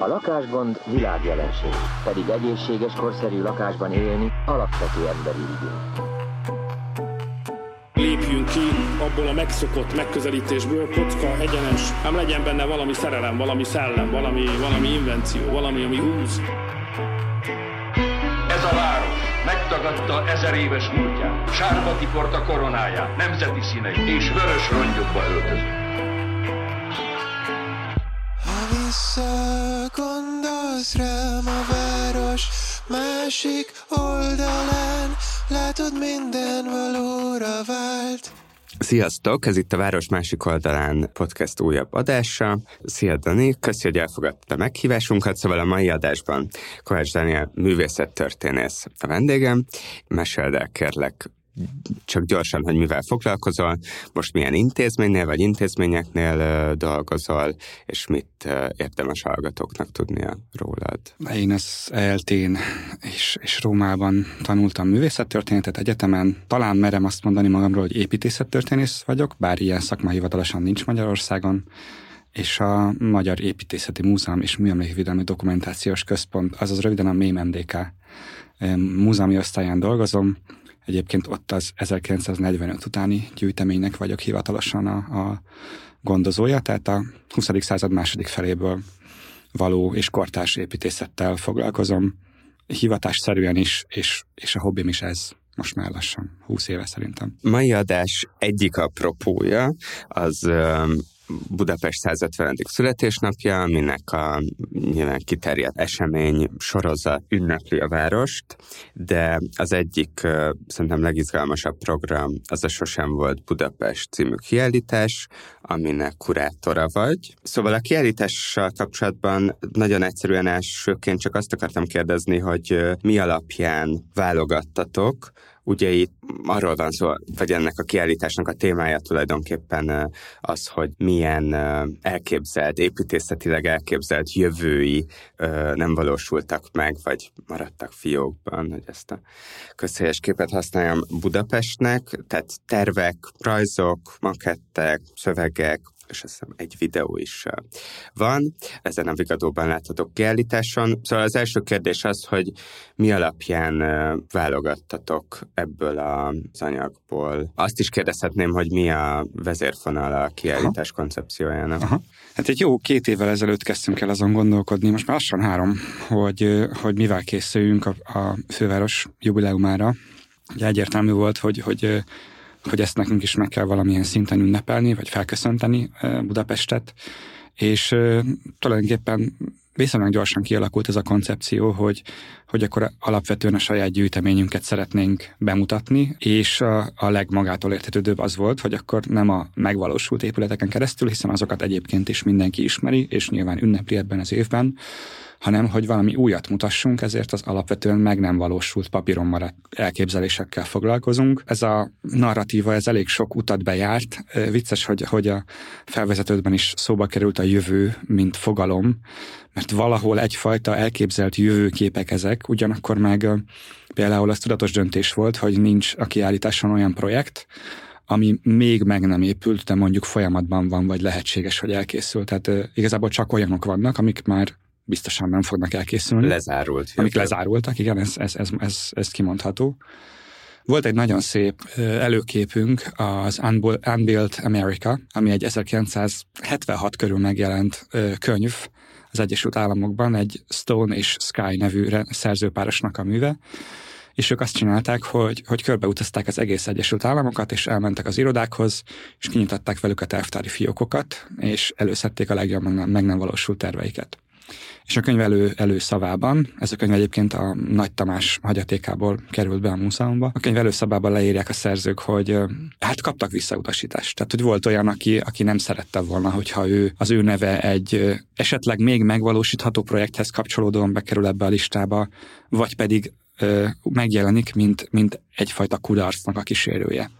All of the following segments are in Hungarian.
A lakásgond világjelenség, pedig egészséges, korszerű lakásban élni alapvető emberi igény. Lépjünk ki abból a megszokott megközelítésből, kocka, egyenes, ám legyen benne valami szerelem, valami szellem, valami, valami invenció, valami, ami húz. Ez a város megtagadta ezer éves múltját, sárba tiporta koronáját, nemzeti színeit és vörös rongyokba öltözött. Visszagondolsz rám a város másik oldalán, látod minden valóra vált. Sziasztok! Ez itt a Város másik oldalán podcast újabb adása. Szia Dani, köszi, hogy elfogadta a meghívásunkat. Szóval a mai adásban Kovács Daniel művészettörténész a vendégem. Meséld el kérlek csak gyorsan, hogy mivel foglalkozol, most milyen intézménynél vagy intézményeknél dolgozol, és mit érdemes hallgatóknak tudnia rólad. Én az ELT-n és, és Rómában tanultam művészettörténetet egyetemen. Talán merem azt mondani magamról, hogy építészettörténész vagyok, bár ilyen szakmai hivatalosan nincs Magyarországon és a Magyar Építészeti Múzeum és Műemlékvédelmi Dokumentációs Központ, azaz röviden a MÉMDK múzeumi osztályán dolgozom, Egyébként ott az 1945 utáni gyűjteménynek vagyok hivatalosan a, a gondozója, tehát a 20. század második feléből való és kortárs építészettel foglalkozom, hivatásszerűen is, és, és a hobbim is ez most már lassan, 20 éve szerintem. Mai adás egyik apropója az Budapest 150. születésnapja, aminek a nyilván kiterjedt esemény sorozat ünnepli a várost, de az egyik szerintem legizgalmasabb program az a Sosem volt Budapest című kiállítás, aminek kurátora vagy. Szóval a kiállítással kapcsolatban nagyon egyszerűen elsőként csak azt akartam kérdezni, hogy mi alapján válogattatok, Ugye itt arról van szó, vagy ennek a kiállításnak a témája tulajdonképpen az, hogy milyen elképzelt, építészetileg elképzelt jövői nem valósultak meg, vagy maradtak fiókban, hogy ezt a közhelyes képet használjam Budapestnek, tehát tervek, rajzok, makettek, szövegek, és azt hiszem egy videó is van, ezen a Vigadóban láthatok kiállításon. Szóval az első kérdés az, hogy mi alapján válogattatok ebből az anyagból. Azt is kérdezhetném, hogy mi a vezérfonal a kiállítás Aha. koncepciójának. Aha. Hát egy jó két évvel ezelőtt kezdtünk el azon gondolkodni, most már lassan három, hogy, hogy mivel készüljünk a, a főváros jubileumára. Ugye egyértelmű volt, hogy, hogy hogy ezt nekünk is meg kell valamilyen szinten ünnepelni, vagy felköszönteni Budapestet, és tulajdonképpen viszonylag gyorsan kialakult ez a koncepció, hogy, hogy akkor alapvetően a saját gyűjteményünket szeretnénk bemutatni, és a, a legmagától értetődőbb az volt, hogy akkor nem a megvalósult épületeken keresztül, hiszen azokat egyébként is mindenki ismeri, és nyilván ünnepli ebben az évben, hanem hogy valami újat mutassunk, ezért az alapvetően meg nem valósult papíron maradt elképzelésekkel foglalkozunk. Ez a narratíva, ez elég sok utat bejárt. Vicces, hogy, hogy a felvezetődben is szóba került a jövő, mint fogalom, mert valahol egyfajta elképzelt jövőképek ezek, ugyanakkor meg például az tudatos döntés volt, hogy nincs a kiállításon olyan projekt, ami még meg nem épült, de mondjuk folyamatban van, vagy lehetséges, hogy elkészült. Tehát igazából csak olyanok vannak, amik már biztosan nem fognak elkészülni. Lezárult. Amik jövő. lezárultak, igen, ez, ez, ez, ez, ez kimondható. Volt egy nagyon szép előképünk, az Unbuilt America, ami egy 1976 körül megjelent könyv az Egyesült Államokban, egy Stone és Sky nevű szerzőpárosnak a műve, és ők azt csinálták, hogy, hogy körbeutazták az egész Egyesült Államokat, és elmentek az irodákhoz, és kinyitották velük a tervtári fiókokat, és előszedték a legjobb meg nem valósult terveiket. És a könyv elő, előszavában, ez a könyv egyébként a Nagy Tamás hagyatékából került be a múzeumba, a könyv előszavában leírják a szerzők, hogy hát kaptak visszautasítást. Tehát, hogy volt olyan, aki, aki nem szerette volna, hogyha ő, az ő neve egy esetleg még megvalósítható projekthez kapcsolódóan bekerül ebbe a listába, vagy pedig megjelenik, mint, mint egyfajta kudarcnak a kísérője.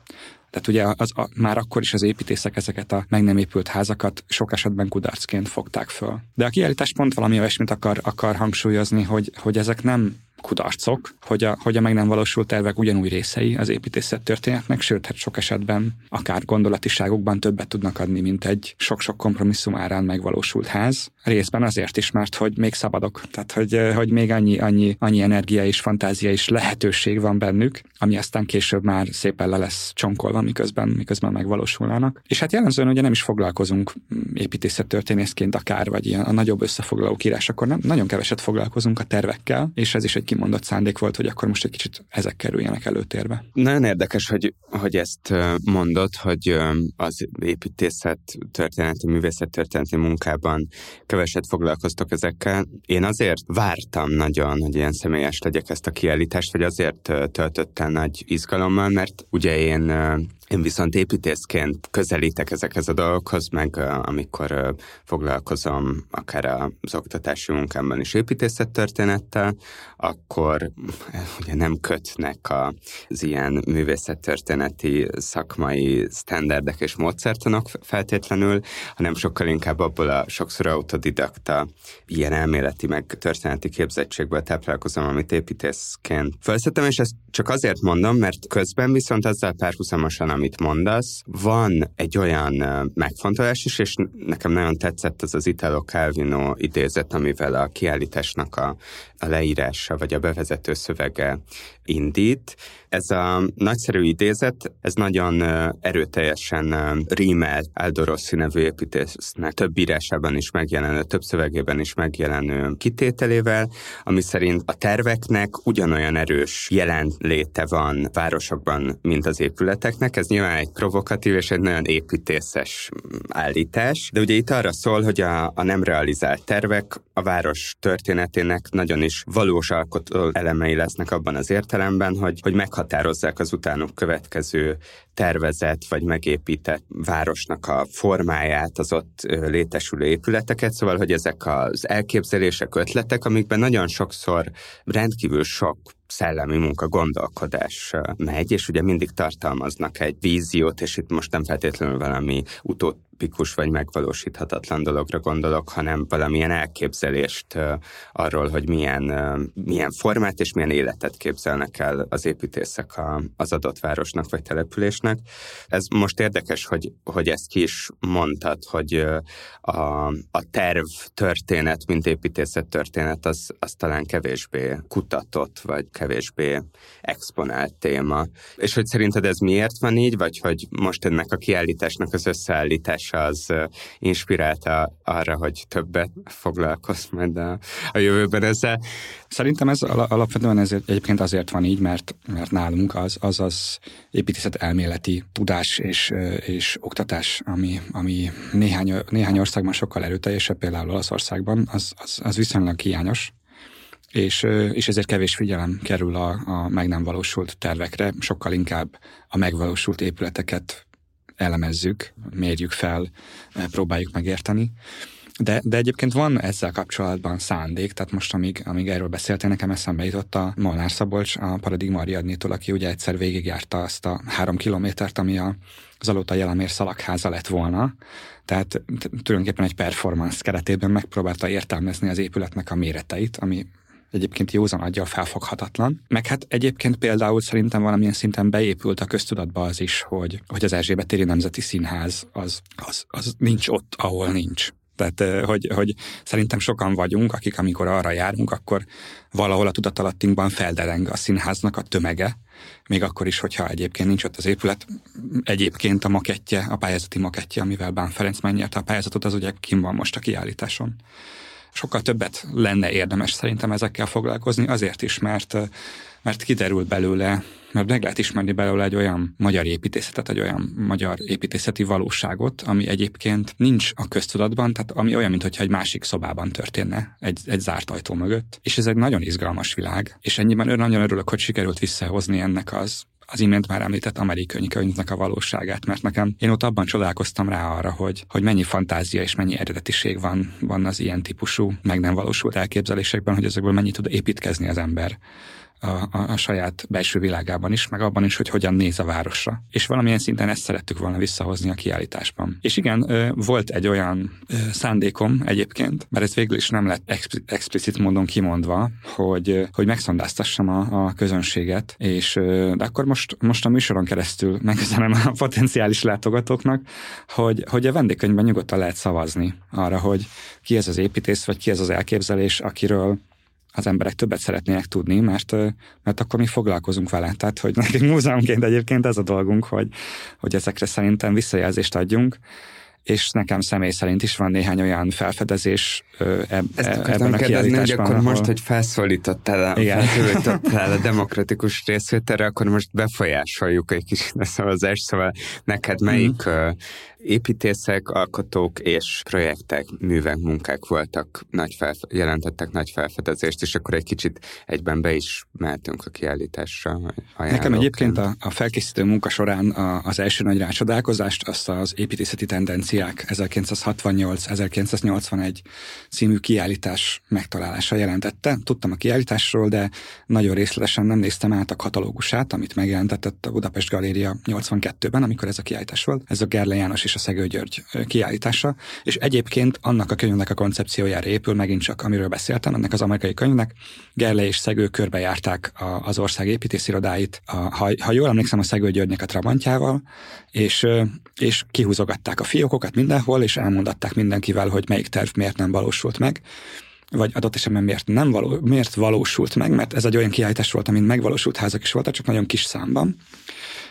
Tehát ugye az, a, már akkor is az építészek ezeket a meg nem épült házakat sok esetben kudarcként fogták föl. De a kiállítás pont valami olyasmit akar, akar hangsúlyozni, hogy, hogy ezek nem kudarcok, hogy a, hogy a meg nem valósult tervek ugyanúgy részei az építészet történetnek, sőt, hát sok esetben akár gondolatiságokban többet tudnak adni, mint egy sok-sok kompromisszum árán megvalósult ház. Részben azért is, mert hogy még szabadok, tehát hogy, hogy még annyi, annyi, annyi energia és fantázia és lehetőség van bennük, ami aztán később már szépen le lesz csonkolva, miközben, miközben megvalósulnának. És hát jellemzően ugye nem is foglalkozunk építészettörténészként akár, vagy ilyen a nagyobb összefoglaló írás, akkor nem, nagyon keveset foglalkozunk a tervekkel, és ez is egy kimondott szándék volt, hogy akkor most egy kicsit ezek kerüljenek előtérbe. Nagyon érdekes, hogy, hogy ezt mondod, hogy az építészet történeti, művészet történeti munkában keveset foglalkoztok ezekkel. Én azért vártam nagyon, hogy ilyen személyes legyek ezt a kiállítást, vagy azért töltöttem nagy izgalommal, mert ugye én én viszont építészként közelítek ezekhez a dolgokhoz, meg amikor foglalkozom akár az oktatási munkámban is építészettörténettel, akkor ugye nem kötnek az ilyen művészettörténeti szakmai sztenderdek és módszertanok feltétlenül, hanem sokkal inkább abból a sokszor autodidakta ilyen elméleti meg történeti képzettségből táplálkozom, amit építészként felszettem, és ezt csak azért mondom, mert közben viszont ezzel párhuzamosan amit mondasz, van egy olyan megfontolás is, és nekem nagyon tetszett az az Italo Calvino idézet, amivel a kiállításnak a, a leírása vagy a bevezető szövege indít. Ez a nagyszerű idézet, ez nagyon erőteljesen rímel Aldorossi nevű építésznek több írásában is megjelenő, több szövegében is megjelenő kitételével, ami szerint a terveknek ugyanolyan erős jelenléte van városokban, mint az épületeknek. Ez nyilván egy provokatív és egy nagyon építészes állítás, de ugye itt arra szól, hogy a, a nem realizált tervek a város történetének nagyon is valós alkotó elemei lesznek abban az értelemben, hogy, hogy meghatározzák az utánuk következő tervezett vagy megépített városnak a formáját, az ott létesülő épületeket, szóval, hogy ezek az elképzelések, ötletek, amikben nagyon sokszor rendkívül sok szellemi munka, gondolkodás megy, és ugye mindig tartalmaznak egy víziót, és itt most nem feltétlenül valami utópikus vagy megvalósíthatatlan dologra gondolok, hanem valamilyen elképzelést arról, hogy milyen, milyen formát és milyen életet képzelnek el az építészek az adott városnak vagy településnek. Ez most érdekes, hogy, hogy ezt ki is mondtad, hogy a, a terv történet, mint építészet történet, az, az talán kevésbé kutatott, vagy kevésbé exponált téma. És hogy szerinted ez miért van így, vagy hogy most ennek a kiállításnak az összeállítása az inspirálta arra, hogy többet foglalkozz majd a, a jövőben ezzel? Szerintem ez alapvetően ez egyébként azért van így, mert, mert nálunk az, az az építészet elméleti tudás és, és oktatás, ami, ami néhány, néhány országban sokkal erőteljesebb, például Olaszországban, az, az, az viszonylag hiányos és, és ezért kevés figyelem kerül a, a meg nem valósult tervekre, sokkal inkább a megvalósult épületeket elemezzük, mérjük fel, próbáljuk megérteni. De, de egyébként van ezzel kapcsolatban szándék, tehát most amíg, amíg erről beszéltél, nekem eszembe jutott a Molnár Szabolcs, a Paradigma Ariadnétól, aki ugye egyszer végigjárta azt a három kilométert, ami a, az Alóta Jelemér szalagháza lett volna. Tehát tulajdonképpen egy performance keretében megpróbálta értelmezni az épületnek a méreteit, ami egyébként józan adja felfoghatatlan. Meg hát egyébként például szerintem valamilyen szinten beépült a köztudatba az is, hogy, hogy az Erzsébet téri Nemzeti Színház az, az, az nincs ott, ahol nincs. Tehát, hogy, hogy szerintem sokan vagyunk, akik amikor arra járunk, akkor valahol a tudatalattinkban feldereng a színháznak a tömege, még akkor is, hogyha egyébként nincs ott az épület. Egyébként a makettje, a pályázati makettje, amivel Bán Ferenc megnyerte a pályázatot, az ugye kim van most a kiállításon sokkal többet lenne érdemes szerintem ezekkel foglalkozni, azért is, mert, mert kiderült belőle, mert meg lehet ismerni belőle egy olyan magyar építészetet, egy olyan magyar építészeti valóságot, ami egyébként nincs a köztudatban, tehát ami olyan, mintha egy másik szobában történne, egy, egy zárt ajtó mögött. És ez egy nagyon izgalmas világ, és ennyiben nagyon örülök, hogy sikerült visszahozni ennek az az imént már említett amerikai könyvnek a valóságát, mert nekem én ott abban csodálkoztam rá arra, hogy, hogy mennyi fantázia és mennyi eredetiség van, van az ilyen típusú, meg nem valósult elképzelésekben, hogy ezekből mennyit tud építkezni az ember a, a, a saját belső világában is, meg abban is, hogy hogyan néz a városra. És valamilyen szinten ezt szerettük volna visszahozni a kiállításban. És igen, volt egy olyan szándékom egyébként, mert ez végül is nem lett explicit módon kimondva, hogy, hogy megszondáztassam a, a közönséget, és de akkor most, most a műsoron keresztül megüzenem a potenciális látogatóknak, hogy, hogy a vendégkönyvben nyugodtan lehet szavazni arra, hogy ki ez az építész, vagy ki ez az elképzelés, akiről az emberek többet szeretnének tudni, mert, mert akkor mi foglalkozunk vele. Tehát, hogy nekünk múzeumként egyébként ez a dolgunk, hogy, hogy ezekre szerintem visszajelzést adjunk, és nekem személy szerint is van néhány olyan felfedezés eb, Ezt ebben a kérdezni, hogy akkor ahol... most, hogy felszólítottál, felszólítottál a demokratikus részvételre, akkor most befolyásoljuk egy kicsit a szavazást, szóval neked melyik mm építészek, alkotók és projektek, művek, munkák voltak, nagy felfe- jelentettek nagy felfedezést, és akkor egy kicsit egyben be is mehetünk a kiállításra. Nekem egyébként a, a felkészítő munka során a, az első nagy rácsodálkozást azt az építészeti tendenciák 1968-1981 című kiállítás megtalálása jelentette. Tudtam a kiállításról, de nagyon részletesen nem néztem át a katalógusát, amit megjelentetett a Budapest Galéria 82-ben, amikor ez a kiállítás volt. Ez a Gerle János és a Szegő György kiállítása, és egyébként annak a könyvnek a koncepciójára épül, megint csak amiről beszéltem, ennek az amerikai könyvnek. Gerle és Szegő körbejárták a, az ország építészirodáit, a, ha, ha jól emlékszem, a Szegő Györgynek a Trabantjával, és, és kihúzogatták a fiókokat mindenhol, és elmondatták mindenkivel, hogy melyik terv miért nem valósult meg vagy adott esetben miért nem való, miért valósult meg, mert ez egy olyan kiállítás volt, amin megvalósult házak is voltak, csak nagyon kis számban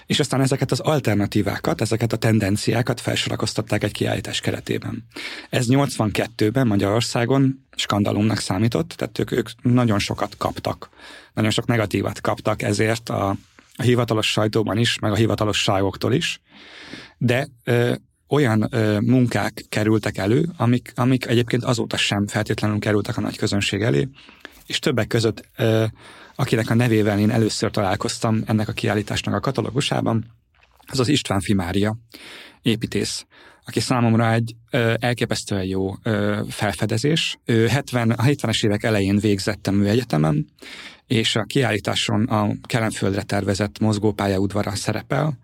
és aztán ezeket az alternatívákat, ezeket a tendenciákat felsorakoztatták egy kiállítás keretében. Ez 82-ben Magyarországon skandalumnak számított, tehát ők, ők nagyon sokat kaptak, nagyon sok negatívat kaptak ezért a, a hivatalos sajtóban is, meg a hivatalosságoktól is, de ö, olyan ö, munkák kerültek elő, amik, amik egyébként azóta sem feltétlenül kerültek a nagy közönség elé, és többek között ö, akinek a nevével én először találkoztam ennek a kiállításnak a katalógusában, az az István Fimária, építész, aki számomra egy ö, elképesztően jó ö, felfedezés. Ő 70, a 70-es évek elején végzett a műegyetemen, és a kiállításon a Kelenföldre tervezett mozgópályaudvara szerepel,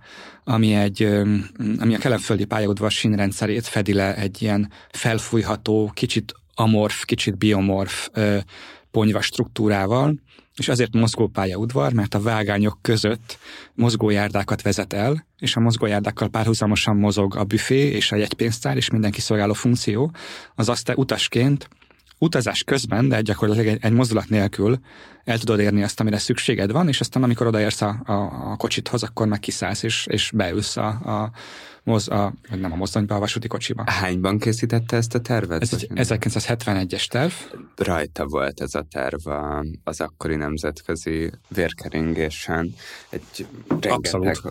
ami, egy, ö, ami a Kelenföldi pályaudvar sínrendszerét fedi le egy ilyen felfújható, kicsit amorf, kicsit biomorf ö, ponyva struktúrával, és azért mozgópálya udvar, mert a vágányok között mozgójárdákat vezet el, és a mozgójárdákkal párhuzamosan mozog a büfé és a jegypénztár és minden kiszolgáló funkció, az azt utasként utazás közben, de gyakorlatilag egy, egy mozdulat nélkül el tudod érni azt, amire szükséged van, és aztán amikor odaérsz a, a, a kocsithoz, akkor meg kiszállsz, és, és beülsz a, a, moz, a, vagy nem a mozdonyba, a vasúti kocsiba. Hányban készítette ezt a tervet? Ez egy 1971-es terv. Rajta volt ez a terv az akkori nemzetközi vérkeringésen. Egy Abszolút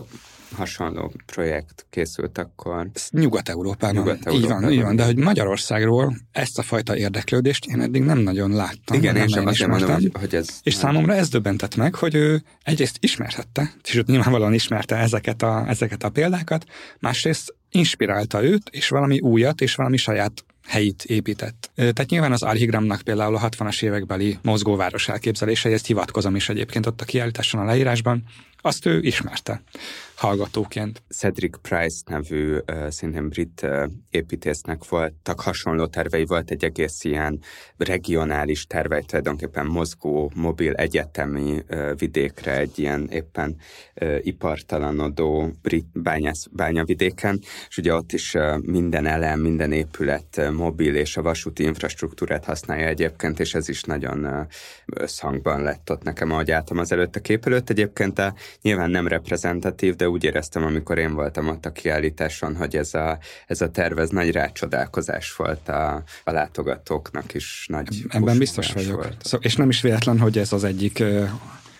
hasonló projekt készült akkor. Nyugat-Európában. Nyugat-Európában. Így van, így van, de hogy Magyarországról ezt a fajta érdeklődést én eddig nem nagyon láttam. Igen, én sem azt mondom, hogy, hogy ez... És nem. számomra ez döbbentett meg, hogy ő egyrészt ismerhette, és őt nyilvánvalóan ismerte ezeket a, ezeket a példákat, másrészt inspirálta őt, és valami újat, és valami saját helyit épített. Tehát nyilván az Archigramnak például a 60-as évekbeli mozgóváros elképzelése, ezt hivatkozom is egyébként ott a kiállításon a leírásban, azt ő ismerte hallgatóként. Cedric Price nevű uh, szintén brit építésznek voltak hasonló tervei, volt egy egész ilyen regionális tervei, tulajdonképpen mozgó, mobil egyetemi vidékre, egy ilyen éppen uh, ipartalanodó brit bányász, bányavidéken, és ugye ott is minden elem, minden épület mobil, és a vasúti infrastruktúrát használja egyébként, és ez is nagyon uh, összhangban lett ott nekem, ahogy álltam az előtt a kép. Egyébként a, nyilván nem reprezentatív, de úgy éreztem, amikor én voltam ott a kiállításon, hogy ez a, ez a terv, ez nagy rácsodálkozás volt a, a látogatóknak is. Nagy Ebben biztos vagyok. Volt. Szó, és nem is véletlen, hogy ez az egyik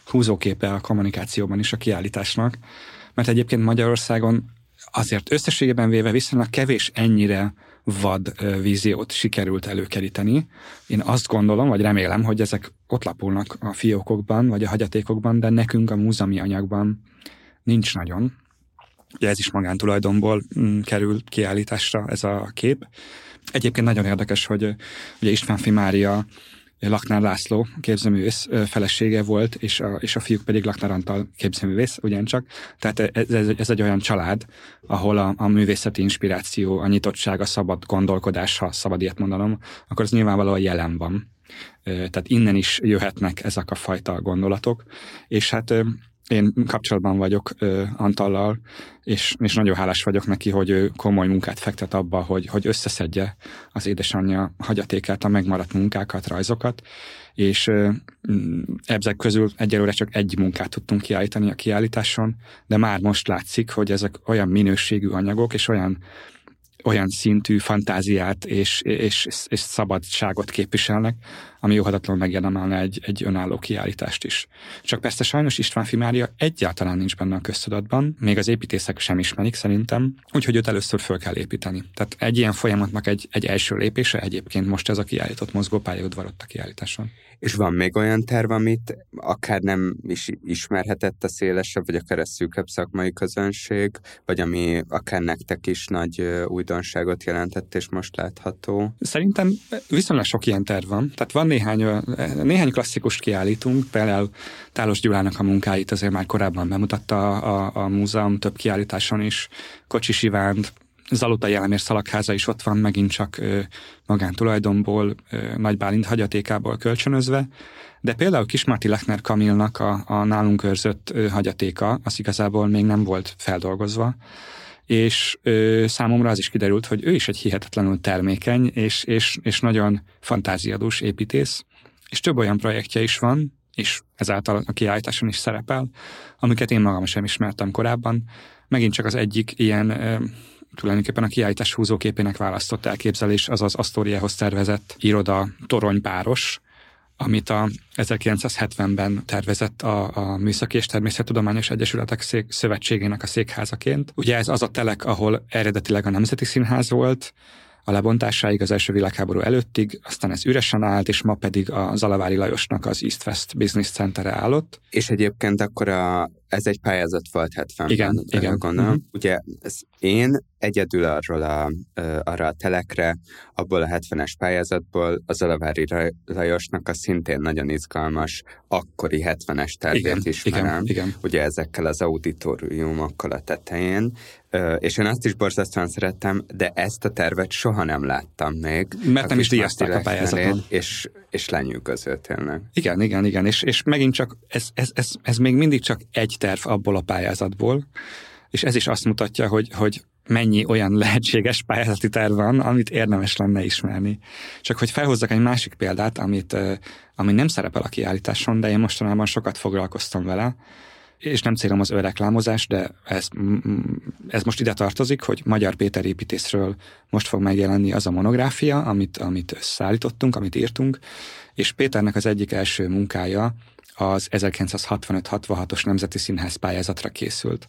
húzóképe a kommunikációban is a kiállításnak, mert egyébként Magyarországon azért összességében véve viszonylag kevés ennyire vad víziót sikerült előkeríteni. Én azt gondolom, vagy remélem, hogy ezek ott lapulnak a fiókokban, vagy a hagyatékokban, de nekünk a múzeumi anyagban nincs nagyon. Ugye ez is magántulajdonból mm, kerül kiállításra ez a kép. Egyébként nagyon érdekes, hogy ugye István Fimária Laknár László képzőművész felesége volt, és a, és a fiúk pedig Laknár Antal képzőművész, ugyancsak. Tehát ez, ez, ez egy olyan család, ahol a, a művészeti inspiráció, a nyitottság, a szabad gondolkodás, ha szabad ilyet mondanom, akkor az nyilvánvalóan jelen van. Tehát innen is jöhetnek ezek a fajta gondolatok, és hát én kapcsolatban vagyok ö, Antallal, és, és nagyon hálás vagyok neki, hogy ő komoly munkát fektet abba, hogy, hogy összeszedje az édesanyja hagyatékát, a megmaradt munkákat, rajzokat, és ö, ezek közül egyelőre csak egy munkát tudtunk kiállítani a kiállításon, de már most látszik, hogy ezek olyan minőségű anyagok, és olyan olyan szintű fantáziát és, és, és szabadságot képviselnek, ami jóhatatlanul megérdemelne egy, egy önálló kiállítást is. Csak persze sajnos István Fimária egyáltalán nincs benne a köztudatban, még az építészek sem ismerik szerintem, úgyhogy őt először föl kell építeni. Tehát egy ilyen folyamatnak egy, egy első lépése egyébként most ez a kiállított mozgópályaudvar ott a kiállításon. És van még olyan terv, amit akár nem is ismerhetett a szélesebb, vagy akár a szűkebb szakmai közönség, vagy ami akár nektek is nagy újdonságot jelentett, és most látható? Szerintem viszonylag sok ilyen terv van. Tehát van néhány, néhány klasszikust kiállítunk, például Tálos Gyulának a munkáit azért már korábban bemutatta a, a múzeum több kiállításon is, Kocsis Ivánt, Zaluta Jelemér szalagháza is ott van, megint csak magántulajdonból, Nagy Bálint hagyatékából kölcsönözve, de például Kismarti Lechner Kamilnak a, a nálunk őrzött hagyatéka, az igazából még nem volt feldolgozva, és ö, számomra az is kiderült, hogy ő is egy hihetetlenül termékeny és, és, és nagyon fantáziadús építész, és több olyan projektje is van, és ezáltal a kiállításon is szerepel, amiket én magam sem ismertem korábban. Megint csak az egyik ilyen tulajdonképpen a kiállítás húzóképének választott elképzelés az az Asztóriához tervezett iroda toronypáros, amit a 1970-ben tervezett a, a Műszaki és Természettudományos Egyesületek szék, Szövetségének a székházaként. Ugye ez az a telek, ahol eredetileg a Nemzeti Színház volt, a lebontásáig az első világháború előttig, aztán ez üresen állt, és ma pedig a Zalavári Lajosnak az East West Business Center állott. És egyébként akkor a, ez egy pályázat volt 70-ben. Igen, igen. Gondolom. Uh-huh. Ugye ez én egyedül arról a, arra a telekre, abból a 70-es pályázatból az Alavári Lajosnak a szintén nagyon izgalmas akkori 70-es tervét ismerem. Igen, igen. Ugye ezekkel az auditoriumokkal a tetején, és én azt is borzasztóan szerettem, de ezt a tervet soha nem láttam még. Mert nem is díjazták a pályázaton. És, és lenyűgöző tényleg. Igen, igen, igen, és, és megint csak ez, ez, ez, ez még mindig csak egy terv abból a pályázatból, és ez is azt mutatja, hogy, hogy mennyi olyan lehetséges pályázati terv van, amit érdemes lenne ismerni. Csak hogy felhozzak egy másik példát, amit, ami nem szerepel a kiállításon, de én mostanában sokat foglalkoztam vele, és nem célom az önreklámozás, de ez, ez most ide tartozik, hogy Magyar Péter építészről most fog megjelenni az a monográfia, amit, amit összeállítottunk, amit írtunk, és Péternek az egyik első munkája az 1965-66-os Nemzeti Színház pályázatra készült.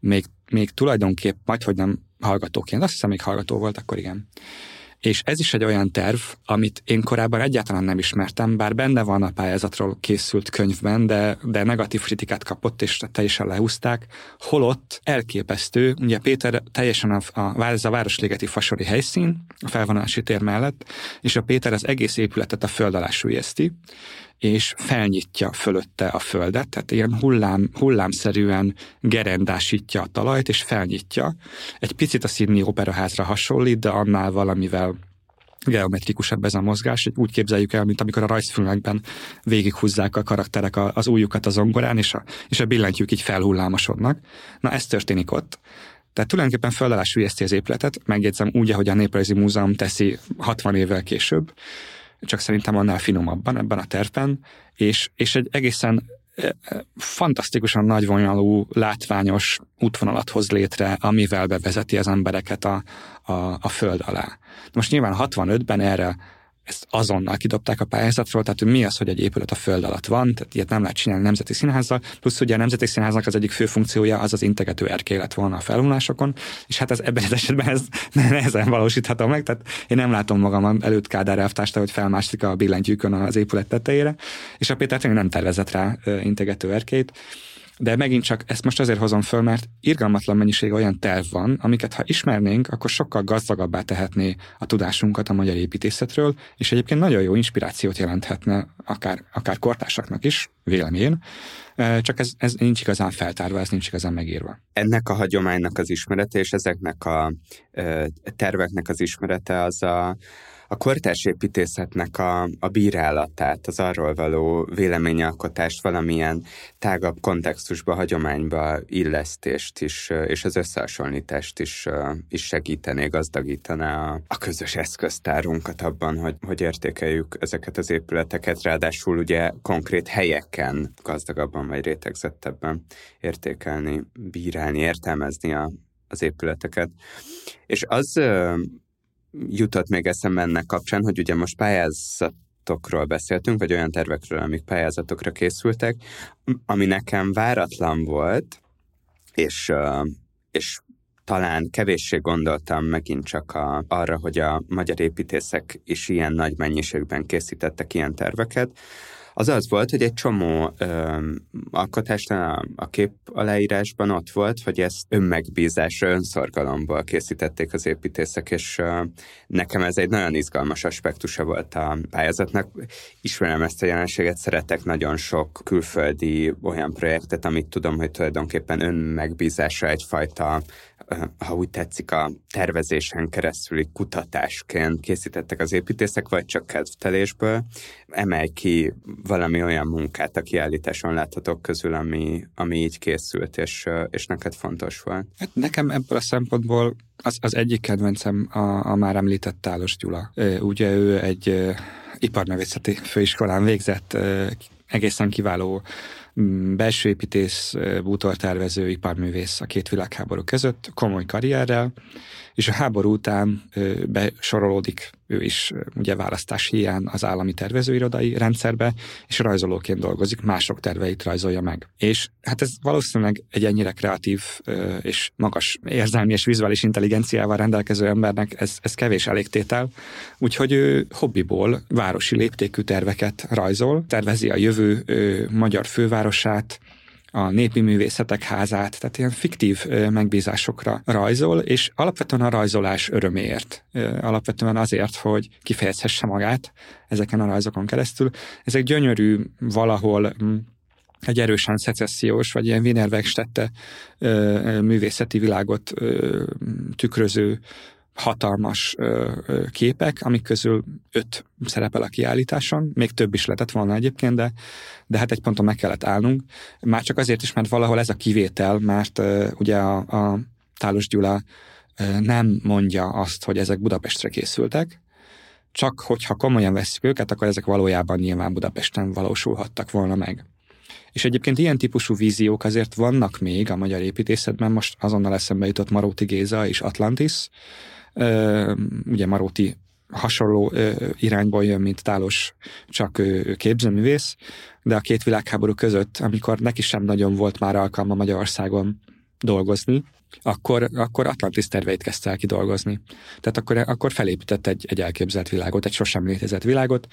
Még, még tulajdonképp, majd hogy nem hallgatóként, azt hiszem még hallgató volt, akkor igen. És ez is egy olyan terv, amit én korábban egyáltalán nem ismertem, bár benne van a pályázatról készült könyvben, de, de negatív kritikát kapott, és teljesen lehúzták. Holott elképesztő, ugye Péter teljesen a, a, ez a Városligeti Fasori helyszín, a felvonási tér mellett, és a Péter az egész épületet a föld alá és felnyitja fölötte a földet, tehát ilyen hullám, hullámszerűen gerendásítja a talajt, és felnyitja. Egy picit a Sydney operaházra hasonlít, de annál valamivel geometrikusabb ez a mozgás. Úgy képzeljük el, mint amikor a rajzfilmekben végighúzzák a karakterek az újukat a zongorán, és a, és a billentyűk így felhullámosodnak. Na ez történik ott. Tehát tulajdonképpen föl alá az épületet, megjegyzem úgy, ahogy a Néprajzi Múzeum teszi 60 évvel később, csak szerintem annál finomabban ebben a tervben, és, és egy egészen e, e, fantasztikusan nagyvonalú, látványos útvonalat hoz létre, amivel bevezeti az embereket a, a, a föld alá. Most nyilván 65-ben erre ezt azonnal kidobták a pályázatról, tehát mi az, hogy egy épület a föld alatt van, tehát ilyet nem lehet csinálni Nemzeti Színházzal, plusz ugye a Nemzeti Színháznak az egyik fő funkciója az az integető erkély lett volna a felvonásokon, és hát ez ebben az esetben ez nehezen valósítható meg, tehát én nem látom magam előtt Kádár elvtársta, hogy felmászik a billentyűkön az épület tetejére, és a Péter nem tervezett rá integető erkélyt, De megint csak ezt most azért hozom föl, mert irgalmatlan mennyiség olyan terv van, amiket ha ismernénk, akkor sokkal gazdagabbá tehetné a tudásunkat a magyar építészetről, és egyébként nagyon jó inspirációt jelenthetne akár, akár kortársaknak is, véleményén, csak ez, ez nincs igazán feltárva, ez nincs igazán megírva. Ennek a hagyománynak az ismerete és ezeknek a terveknek az ismerete az a, a kortárs építészetnek a, a bírálatát, az arról való véleményalkotást valamilyen tágabb kontextusba, hagyományba illesztést is, és az összehasonlítást is, is segítené, gazdagítaná a, a közös eszköztárunkat abban, hogy, hogy értékeljük ezeket az épületeket, ráadásul ugye konkrét helyeken gazdagabban vagy rétegzettebben értékelni, bírálni, értelmezni a, az épületeket. És az jutott még eszembe ennek kapcsán, hogy ugye most pályázatokról beszéltünk, vagy olyan tervekről, amik pályázatokra készültek, ami nekem váratlan volt, és, és talán kevéssé gondoltam megint csak a, arra, hogy a magyar építészek is ilyen nagy mennyiségben készítettek ilyen terveket, az az volt, hogy egy csomó ö, alkotásnál a, a kép aláírásban ott volt, hogy ezt önmegbízásra, önszorgalomból készítették az építészek, és ö, nekem ez egy nagyon izgalmas aspektusa volt a pályázatnak. Ismerem ezt a jelenséget, szeretek nagyon sok külföldi olyan projektet, amit tudom, hogy tulajdonképpen önmegbízásra egyfajta ha úgy tetszik, a tervezésen keresztüli kutatásként készítettek az építészek, vagy csak kedvtelésből. Emelj ki valami olyan munkát a kiállításon láthatók közül, ami, ami így készült, és, és neked fontos volt. Hát nekem ebből a szempontból az, az egyik kedvencem a, a már említett Tálos Gyula. Ugye ő egy iparművészeti főiskolán végzett egészen kiváló belső építész, bútortervező, iparművész a két világháború között, komoly karrierrel, és a háború után besorolódik ő is ugye választás hiány az állami tervezőirodai rendszerbe, és rajzolóként dolgozik, mások terveit rajzolja meg. És hát ez valószínűleg egy ennyire kreatív és magas érzelmi és vizuális intelligenciával rendelkező embernek ez, ez kevés elégtétel, úgyhogy ő hobbiból városi léptékű terveket rajzol, tervezi a jövő magyar fővárosát, a népi művészetek házát, tehát ilyen fiktív megbízásokra rajzol, és alapvetően a rajzolás öröméért. Alapvetően azért, hogy kifejezhesse magát ezeken a rajzokon keresztül. Ezek gyönyörű, valahol mm, egy erősen szecessziós, vagy ilyen Wiener Werkstätte művészeti világot tükröző hatalmas ö, ö, képek, amik közül öt szerepel a kiállításon, még több is lehetett volna egyébként, de, de hát egy ponton meg kellett állnunk. Már csak azért is, mert valahol ez a kivétel, mert ö, ugye a, a Tálos Gyula ö, nem mondja azt, hogy ezek Budapestre készültek, csak hogyha komolyan veszük őket, akkor ezek valójában nyilván Budapesten valósulhattak volna meg. És egyébként ilyen típusú víziók azért vannak még a magyar építészetben, most azonnal eszembe jutott Maróti Géza és Atlantis, ugye Maróti hasonló irányból jön, mint Tálos, csak ő képzőművész, de a két világháború között, amikor neki sem nagyon volt már alkalma Magyarországon dolgozni, akkor, akkor Atlantis terveit kezdte el kidolgozni. Tehát akkor, akkor felépített egy, egy elképzelt világot, egy sosem létezett világot.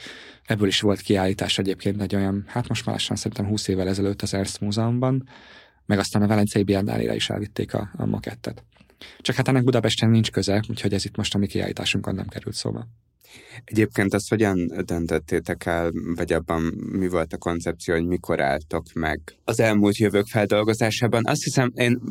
Ebből is volt kiállítás egyébként egy olyan, hát most már lassan szerintem 20 évvel ezelőtt az Ernst Múzeumban, meg aztán a Velencei Biennálére is elvitték a, a makettet. Csak hát ennek Budapesten nincs köze, úgyhogy ez itt most a mi kiállításunkon nem került szóba. Egyébként azt hogyan döntöttétek el, vagy abban mi volt a koncepció, hogy mikor álltok meg az elmúlt jövők feldolgozásában? Azt hiszem, én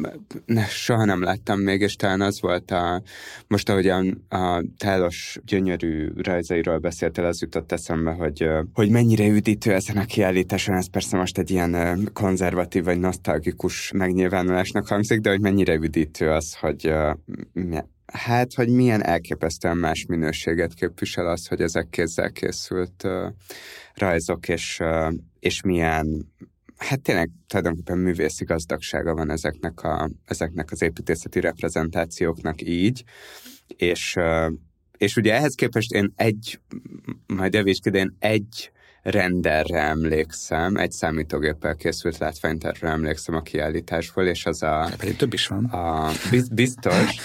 ne, soha nem láttam még, és talán az volt a, most ahogyan a tálos gyönyörű rajzairól beszéltél, az jutott eszembe, hogy, hogy mennyire üdítő ezen a kiállításon, ez persze most egy ilyen konzervatív vagy nosztalgikus megnyilvánulásnak hangzik, de hogy mennyire üdítő az, hogy Hát, hogy milyen elképesztően más minőséget képvisel az, hogy ezek kézzel készült uh, rajzok, és, uh, és milyen, hát tényleg tulajdonképpen művészi gazdagsága van ezeknek, a, ezeknek az építészeti reprezentációknak így, és, és ugye ehhez képest én egy, majd javíts ki, én egy renderre emlékszem, egy számítógéppel készült látványtervre emlékszem a kiállításból, és az a... Pedig több is van. A, biztos,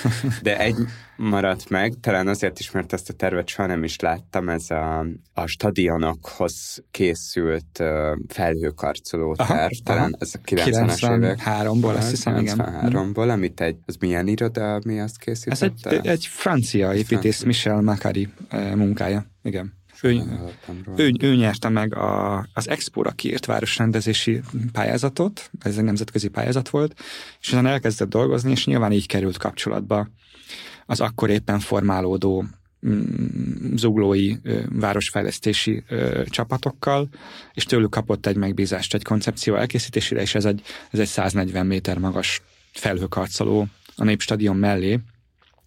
de egy maradt meg, talán azért is, mert ezt a tervet soha nem is láttam, ez a, a stadionokhoz készült uh, felhőkarcoló terv, aha, talán aha. ez a 90-es évek. 93-ból, azt hiszem, 93-ból, amit egy, az milyen iroda, mi azt készítette? Ez egy, egy francia építész, Michel Macari munkája, igen. Ő, ő, ő nyerte meg a, az Expo-ra kiírt városrendezési pályázatot, ez egy nemzetközi pályázat volt, és utána elkezdett dolgozni, és nyilván így került kapcsolatba az akkor éppen formálódó mm, zuglói városfejlesztési csapatokkal, és tőlük kapott egy megbízást egy koncepció elkészítésére, és ez egy, ez egy 140 méter magas felhőkarcoló a Népstadion mellé,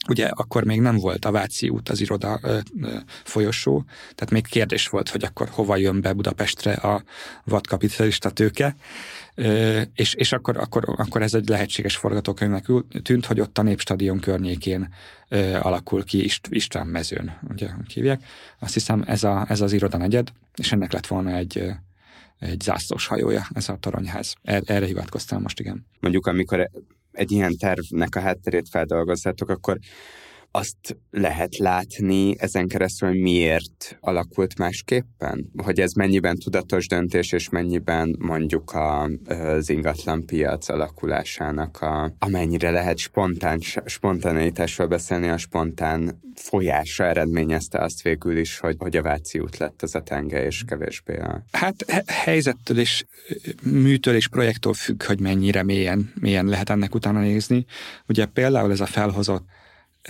Ugye akkor még nem volt a Váci út az iroda ö, ö, folyosó, tehát még kérdés volt, hogy akkor hova jön be Budapestre a vadkapitalista tőke, ö, és, és akkor, akkor, akkor ez egy lehetséges forgatókönyvnek tűnt, hogy ott a Népstadion környékén ö, alakul ki Ist, István mezőn, ugye hívják. Azt hiszem ez, a, ez az iroda negyed, és ennek lett volna egy egy zászlós hajója, ez a toronyház. Er, erre hivatkoztam most, igen. Mondjuk, amikor egy ilyen tervnek a hátterét feldolgozzátok, akkor azt lehet látni ezen keresztül, hogy miért alakult másképpen? Hogy ez mennyiben tudatos döntés, és mennyiben mondjuk a, az ingatlan piac alakulásának a, amennyire lehet spontán, spontaneitásról beszélni, a spontán folyása eredményezte azt végül is, hogy, hogy a Váci út lett az a tenge, és kevésbé a... Hát helyzettől és műtől és projektől függ, hogy mennyire mélyen, mélyen lehet ennek utána nézni. Ugye például ez a felhozott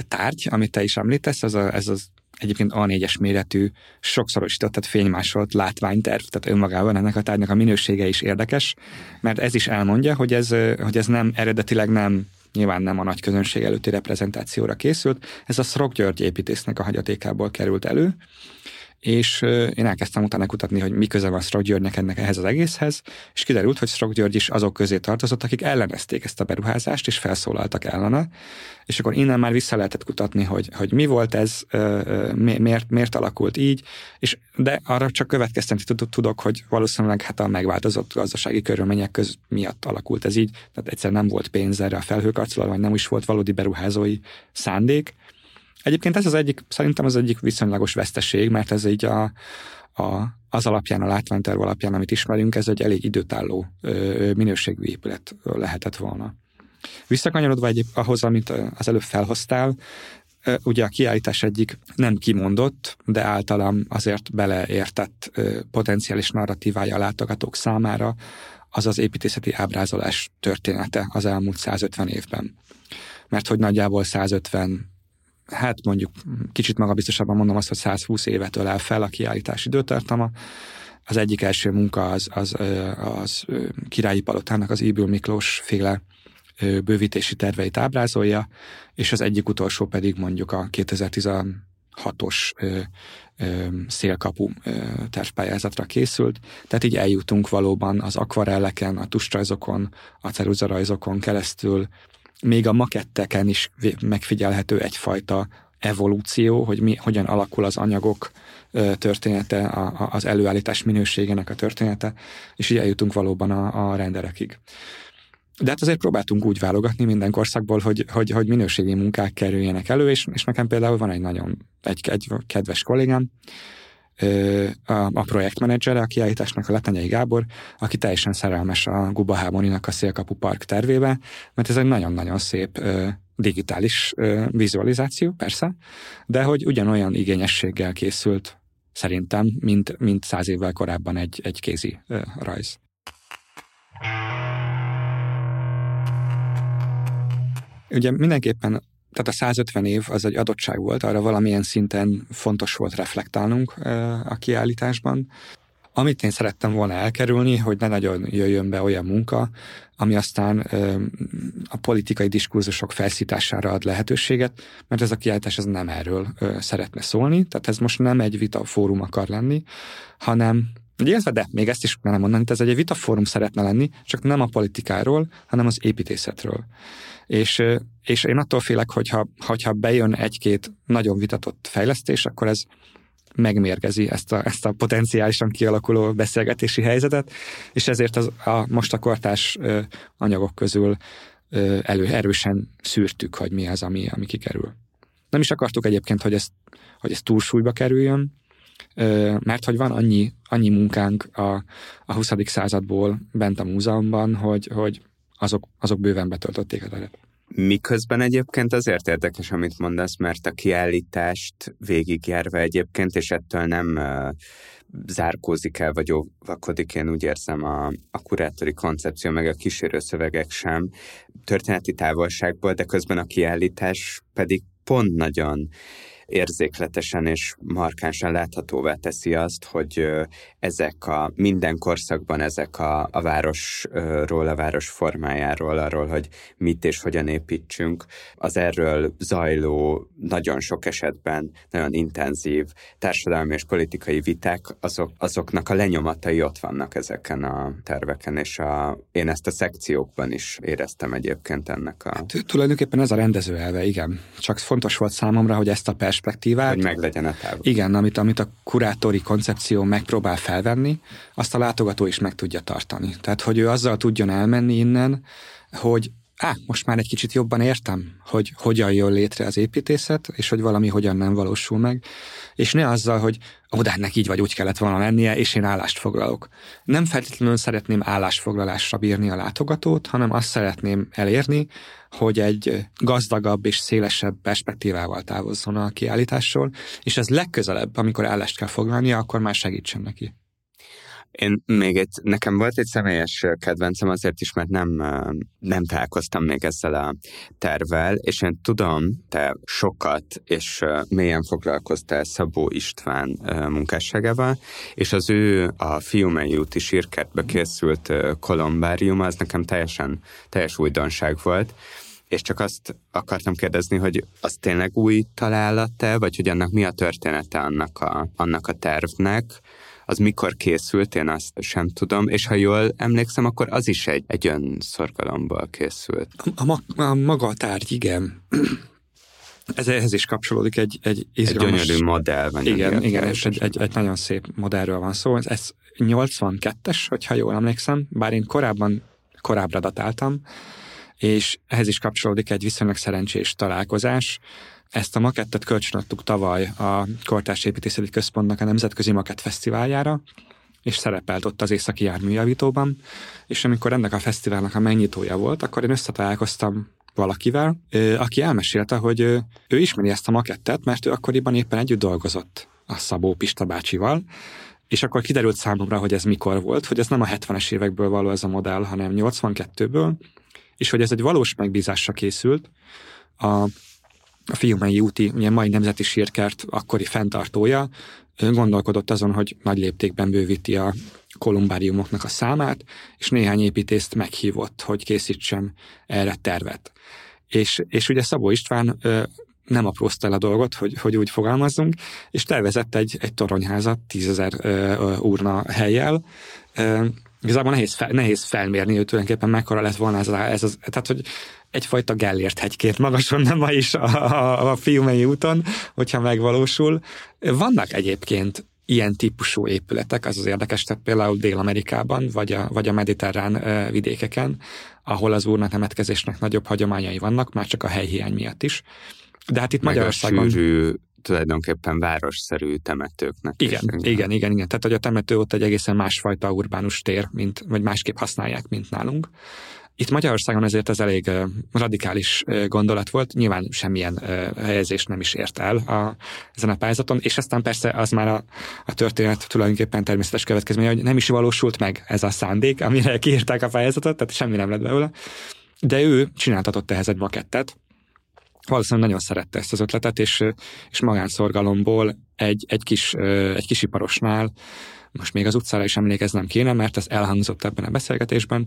tárgy, amit te is említesz, ez, a, ez az egyébként A4-es méretű, sokszorosított, tehát fénymásolt látványterv, tehát önmagában ennek a tárgynak a minősége is érdekes, mert ez is elmondja, hogy ez, hogy ez nem eredetileg nem nyilván nem a nagy közönség előtti reprezentációra készült, ez a Szrok György építésznek a hagyatékából került elő, és én elkezdtem utána kutatni, hogy mi köze van Szrok Györgynek ennek ehhez az egészhez, és kiderült, hogy Szrok György is azok közé tartozott, akik ellenezték ezt a beruházást, és felszólaltak ellene, és akkor innen már vissza lehetett kutatni, hogy, hogy mi volt ez, miért, miért alakult így, és de arra csak következteni tudok, hogy valószínűleg hát a megváltozott gazdasági körülmények köz miatt alakult ez így, tehát egyszer nem volt pénz erre a felhőkarcolóra, vagy nem is volt valódi beruházói szándék, Egyébként ez az egyik, szerintem az egyik viszonylagos veszteség, mert ez így a, a, az alapján, a látványterv alapján, amit ismerünk, ez egy elég időtálló minőségű épület lehetett volna. Visszakanyarodva egy, ahhoz, amit az előbb felhoztál, ugye a kiállítás egyik nem kimondott, de általam azért beleértett potenciális narratívája a látogatók számára, az az építészeti ábrázolás története az elmúlt 150 évben. Mert hogy nagyjából 150 hát mondjuk kicsit magabiztosabban mondom azt, hogy 120 évet ölel fel a kiállítás időtartama. Az egyik első munka az, az, az királyi palotának az Íbül Miklós féle bővítési terveit ábrázolja, és az egyik utolsó pedig mondjuk a 2016-os szélkapu tervpályázatra készült, tehát így eljutunk valóban az akvarelleken, a tustrajzokon, a ceruzarajzokon keresztül még a maketteken is megfigyelhető egyfajta evolúció, hogy mi, hogyan alakul az anyagok története, a, a, az előállítás minőségének a története, és így eljutunk valóban a, a renderekig. De hát azért próbáltunk úgy válogatni minden korszakból, hogy, hogy, hogy minőségi munkák kerüljenek elő, és, és nekem például van egy nagyon egy, egy kedves kollégám, a, a projektmenedzsere a kiállításnak, a Letanyai Gábor, aki teljesen szerelmes a Guba Hámoninak a Szélkapu Park tervébe, mert ez egy nagyon-nagyon szép digitális vizualizáció, persze, de hogy ugyanolyan igényességgel készült szerintem, mint, mint száz évvel korábban egy, egy kézi rajz. Ugye mindenképpen tehát a 150 év az egy adottság volt, arra valamilyen szinten fontos volt reflektálnunk a kiállításban. Amit én szerettem volna elkerülni, hogy ne nagyon jöjjön be olyan munka, ami aztán a politikai diskurzusok felszítására ad lehetőséget, mert ez a kiállítás ez nem erről szeretne szólni, tehát ez most nem egy vita fórum akar lenni, hanem Illetve de, még ezt is nem mondani, ez egy vitafórum szeretne lenni, csak nem a politikáról, hanem az építészetről. És, és én attól félek, hogyha, hogyha bejön egy-két nagyon vitatott fejlesztés, akkor ez megmérgezi ezt a, ezt a potenciálisan kialakuló beszélgetési helyzetet, és ezért az, a, most a kortás anyagok közül elő, erősen szűrtük, hogy mi az, ami, ami kikerül. Nem is akartuk egyébként, hogy ez, hogy ez túlsúlyba kerüljön, mert hogy van annyi, annyi munkánk a, a 20. századból bent a múzeumban, hogy, hogy azok, azok bőven betöltötték a teret. Miközben egyébként azért érdekes, amit mondasz, mert a kiállítást végigjárva egyébként, és ettől nem uh, zárkózik el, vagy óvakodik, én úgy érzem a, a kurátori koncepció, meg a kísérő szövegek sem történeti távolságból, de közben a kiállítás pedig pont nagyon érzékletesen és markánsan láthatóvá teszi azt, hogy ezek a minden korszakban ezek a, a városról, a város formájáról, arról, hogy mit és hogyan építsünk, az erről zajló, nagyon sok esetben nagyon intenzív társadalmi és politikai viták, azok, azoknak a lenyomatai ott vannak ezeken a terveken, és a, én ezt a szekciókban is éreztem egyébként ennek a... Hát, tulajdonképpen ez a rendező elve, igen. Csak fontos volt számomra, hogy ezt a perspektívát... Hogy meglegyen a táv. Igen, amit, amit a kurátori koncepció megpróbál felvenni, azt a látogató is meg tudja tartani. Tehát, hogy ő azzal tudjon elmenni innen, hogy á, most már egy kicsit jobban értem, hogy hogyan jön létre az építészet, és hogy valami hogyan nem valósul meg, és ne azzal, hogy de ennek így vagy úgy kellett volna lennie, és én állást foglalok. Nem feltétlenül szeretném állásfoglalásra bírni a látogatót, hanem azt szeretném elérni, hogy egy gazdagabb és szélesebb perspektívával távozzon a kiállításról, és ez legközelebb, amikor állást kell foglalnia, akkor már segítsen neki. Én még egy, nekem volt egy személyes kedvencem azért is, mert nem, nem találkoztam még ezzel a tervvel, és én tudom, te sokat és mélyen foglalkoztál Szabó István munkásságával, és az ő a Fiumei úti sírkertbe készült kolombárium, az nekem teljesen teljes újdonság volt, és csak azt akartam kérdezni, hogy az tényleg új találat-e, vagy hogy annak mi a története annak a, annak a tervnek, az mikor készült, én azt sem tudom, és ha jól emlékszem, akkor az is egy, egy önszorgalomból készült. A, a, a maga a tárgy, igen. Ez, ehhez is kapcsolódik egy, egy izgalmas... Egy gyönyörű modell van. Igen, igen, és egy, egy, egy nagyon szép modellről van szó. Ez, ez 82-es, hogyha jól emlékszem, bár én korábban, korábbra datáltam, és ehhez is kapcsolódik egy viszonylag szerencsés találkozás. Ezt a makettet kölcsönadtuk tavaly a Kortárs Építészeti Központnak a Nemzetközi Makett Fesztiváljára, és szerepelt ott az Északi Járműjavítóban, és amikor ennek a fesztiválnak a megnyitója volt, akkor én összetalálkoztam valakivel, aki elmesélte, hogy ő ismeri ezt a makettet, mert ő akkoriban éppen együtt dolgozott a Szabó Pista bácsival, és akkor kiderült számomra, hogy ez mikor volt, hogy ez nem a 70-es évekből való ez a modell, hanem 82-ből, és hogy ez egy valós megbízásra készült. A a Fiumei úti, ugye mai nemzeti sírkert akkori fenntartója, gondolkodott azon, hogy nagy léptékben bővíti a kolumbáriumoknak a számát, és néhány építészt meghívott, hogy készítsen erre tervet. És, és ugye Szabó István nem aprózta el a dolgot, hogy, hogy úgy fogalmazzunk, és tervezett egy, egy toronyházat tízezer úrna helyjel, igazából nehéz, fel, nehéz felmérni, hogy tulajdonképpen mekkora lett volna ez, ez az, tehát hogy egyfajta Gellért hegykét magason, nem ma is a, a, a Fiumei úton, hogyha megvalósul. Vannak egyébként ilyen típusú épületek, az az érdekes, tehát például Dél-Amerikában, vagy a, vagy a mediterrán vidékeken, ahol az úrnatemetkezésnek nagyobb hagyományai vannak, már csak a helyhiány miatt is. De hát itt Meg Magyarországon... A sűrű tulajdonképpen városszerű temetőknek. Igen, igen, igen, igen, igen. Tehát, hogy a temető ott egy egészen másfajta urbánus tér, mint, vagy másképp használják, mint nálunk. Itt Magyarországon ezért ez elég radikális gondolat volt, nyilván semmilyen helyezést nem is ért el a, ezen a pályázaton, és aztán persze az már a, a történet tulajdonképpen természetes következménye, hogy nem is valósult meg ez a szándék, amire kiírták a pályázatot, tehát semmi nem lett belőle. De ő csináltatott ehhez egy makettet, valószínűleg nagyon szerette ezt az ötletet, és, és magánszorgalomból egy, egy, kis, egy kis iparosnál, most még az utcára is emlékeznem kéne, mert ez elhangzott ebben a beszélgetésben,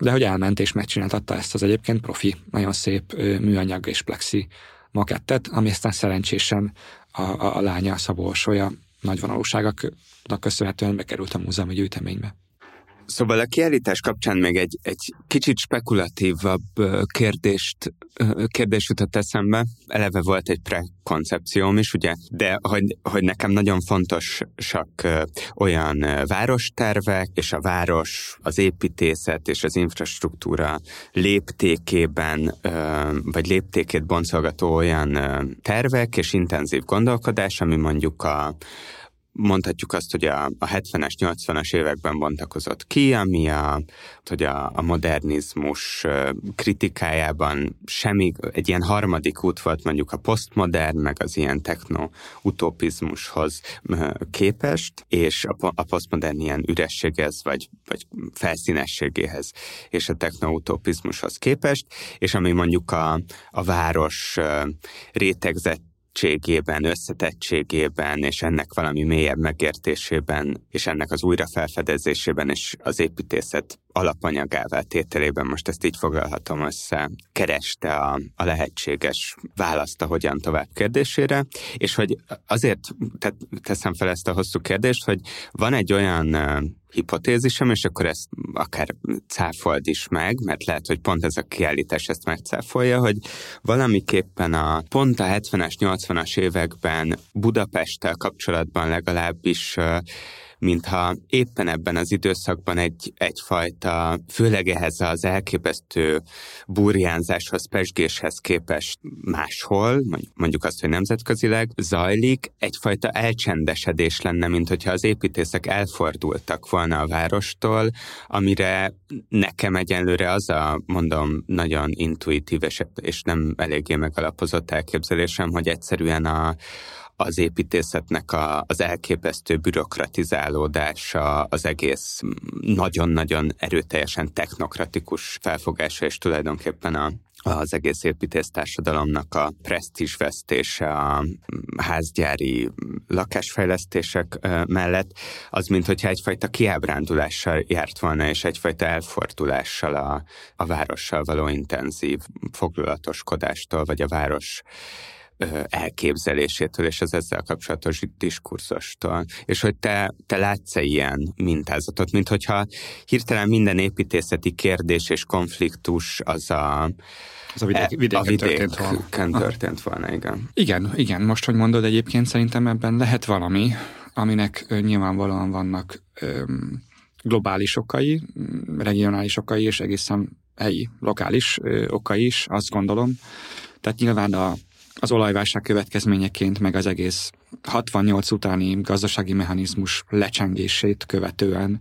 de hogy elment és megcsináltatta ezt az egyébként profi, nagyon szép műanyag és plexi makettet, ami aztán szerencsésen a, a, a lánya, Szabó Orsolya nagy vonalúságaknak köszönhetően bekerült a múzeumi gyűjteménybe. Szóval a kiállítás kapcsán még egy, egy kicsit spekulatívabb kérdést, kérdés jutott eszembe. Eleve volt egy prekoncepcióm is, ugye, de hogy, hogy nekem nagyon fontosak olyan várostervek, és a város, az építészet és az infrastruktúra léptékében, vagy léptékét boncolgató olyan tervek és intenzív gondolkodás, ami mondjuk a mondhatjuk azt, hogy a, a 70-es, 80-as években bontakozott ki, ami a, hogy a, a modernizmus kritikájában semmi, egy ilyen harmadik út volt mondjuk a posztmodern, meg az ilyen techno-utopizmushoz képest, és a, a posztmodern ilyen ürességhez, vagy, vagy felszínességéhez, és a techno-utopizmushoz képest, és ami mondjuk a, a város rétegzett összetettségében, összetettségében, és ennek valami mélyebb megértésében, és ennek az újrafelfedezésében, és az építészet alapanyagává tételében, most ezt így foglalhatom össze, kereste a, a lehetséges választ a hogyan tovább kérdésére, és hogy azért teszem fel ezt a hosszú kérdést, hogy van egy olyan hipotézisem, és akkor ezt akár cáfold is meg, mert lehet, hogy pont ez a kiállítás ezt megcáfolja, hogy valamiképpen a pont a 70-es, 80-as években Budapesttel kapcsolatban legalábbis mintha éppen ebben az időszakban egy, egyfajta, főleg ehhez az elképesztő burjánzáshoz, pesgéshez képest máshol, mondjuk azt, hogy nemzetközileg zajlik, egyfajta elcsendesedés lenne, mint hogyha az építészek elfordultak volna a várostól, amire nekem egyenlőre az a, mondom, nagyon intuitív és nem eléggé megalapozott elképzelésem, hogy egyszerűen a, az építészetnek a, az elképesztő bürokratizálódása, az egész nagyon-nagyon erőteljesen technokratikus felfogása, és tulajdonképpen a, az egész építésztársadalomnak a presztízsvesztése a házgyári lakásfejlesztések mellett, az mint hogyha egyfajta kiábrándulással járt volna, és egyfajta elfordulással a, a várossal való intenzív foglalatoskodástól, vagy a város elképzelésétől és az ezzel kapcsolatos diskurzustól. És hogy te, te látsz-e ilyen mintázatot, mint hogyha hirtelen minden építészeti kérdés és konfliktus az a az a vidék, vidéken, a vidéken történt volna. történt volna, igen. Igen, igen. Most, hogy mondod, egyébként szerintem ebben lehet valami, aminek nyilvánvalóan vannak öm, globális okai, regionális okai, és egészen helyi, lokális ö, okai is, azt gondolom. Tehát nyilván a az olajválság következményeként, meg az egész 68 utáni gazdasági mechanizmus lecsengését követően,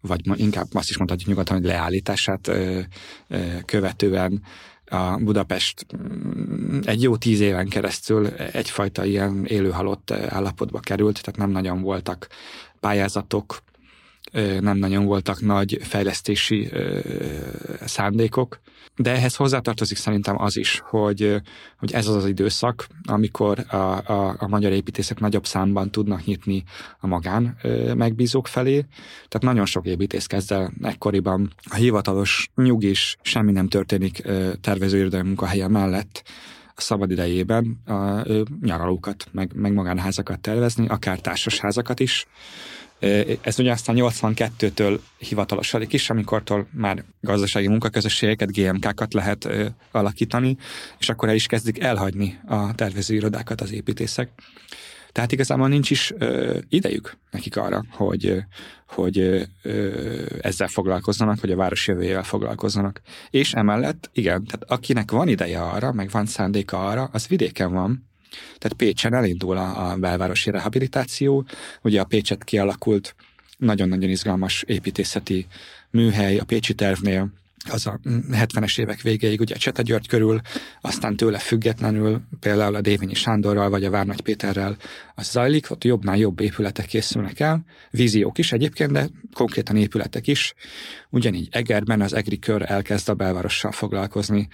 vagy inkább azt is mondhatjuk nyugodtan, hogy leállítását ö, ö, követően a Budapest mm, egy jó tíz éven keresztül egyfajta ilyen élőhalott állapotba került, tehát nem nagyon voltak pályázatok, nem nagyon voltak nagy fejlesztési szándékok, de ehhez hozzátartozik szerintem az is, hogy, hogy ez az az időszak, amikor a, a, a magyar építészek nagyobb számban tudnak nyitni a magán megbízók felé. Tehát nagyon sok építész kezd el ekkoriban a hivatalos nyugis, semmi nem történik tervezőirodai munkahelye mellett a szabad idejében a nyaralókat, meg, meg magánházakat tervezni, akár társasházakat is ez ugye aztán 82-től hivatalosodik is, amikortól már gazdasági munkaközösségeket, GMK-kat lehet alakítani, és akkor el is kezdik elhagyni a tervezőirodákat az építészek. Tehát igazából nincs is ö, idejük nekik arra, hogy, hogy ö, ezzel foglalkozzanak, hogy a város jövőjével foglalkozzanak. És emellett, igen, tehát akinek van ideje arra, meg van szándéka arra, az vidéken van, tehát Pécsen elindul a, a belvárosi rehabilitáció, ugye a Pécset kialakult nagyon-nagyon izgalmas építészeti műhely. A Pécsi tervnél, az a 70-es évek végéig ugye Csete György körül, aztán tőle függetlenül például a Dévényi Sándorral vagy a Várnagy Péterrel az zajlik, ott jobbnál jobb épületek készülnek el, víziók is egyébként, de konkrétan épületek is. Ugyanígy Egerben az Egri kör elkezd a belvárossal foglalkozni,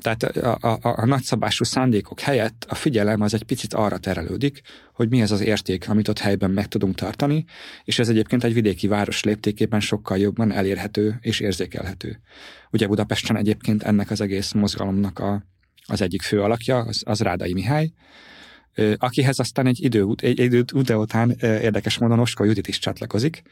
tehát a, a, a nagyszabású szándékok helyett a figyelem az egy picit arra terelődik, hogy mi az az érték, amit ott helyben meg tudunk tartani, és ez egyébként egy vidéki város léptékében sokkal jobban elérhető és érzékelhető. Ugye Budapesten egyébként ennek az egész mozgalomnak a, az egyik fő alakja, az, az Rádai Mihály, akihez aztán egy idő, egy idő után érdekes módon Oskó Judit is csatlakozik,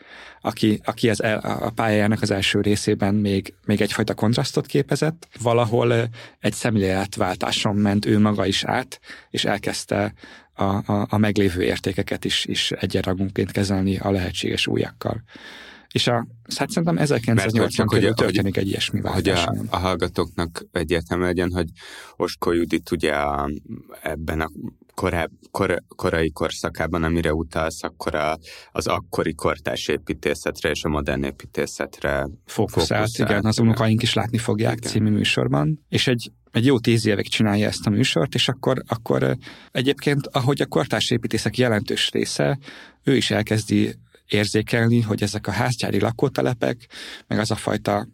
aki, aki az a pályájának az első részében még, még egyfajta kontrasztot képezett, valahol egy szemléletváltáson ment ő maga is át, és elkezdte a, a, a meglévő értékeket is, is egyenragunként kezelni a lehetséges újakkal. És a, hát szerintem 1980 körül történik egy ilyesmi váltás. Hogy a, a hallgatóknak egyértelmű legyen, hogy Oskó Judit ugye a, ebben a koráb, kor, korai korszakában, amire utalsz, akkor a, az akkori kortárs építészetre és a modern építészetre fókuszált. fókuszált igen, az unokaink is látni fogják igen. című műsorban. És egy egy jó tíz évig csinálja ezt a műsort, és akkor, akkor egyébként, ahogy a kortárs építészek jelentős része, ő is elkezdi érzékelni, hogy ezek a házgyári lakótelepek, meg az a fajta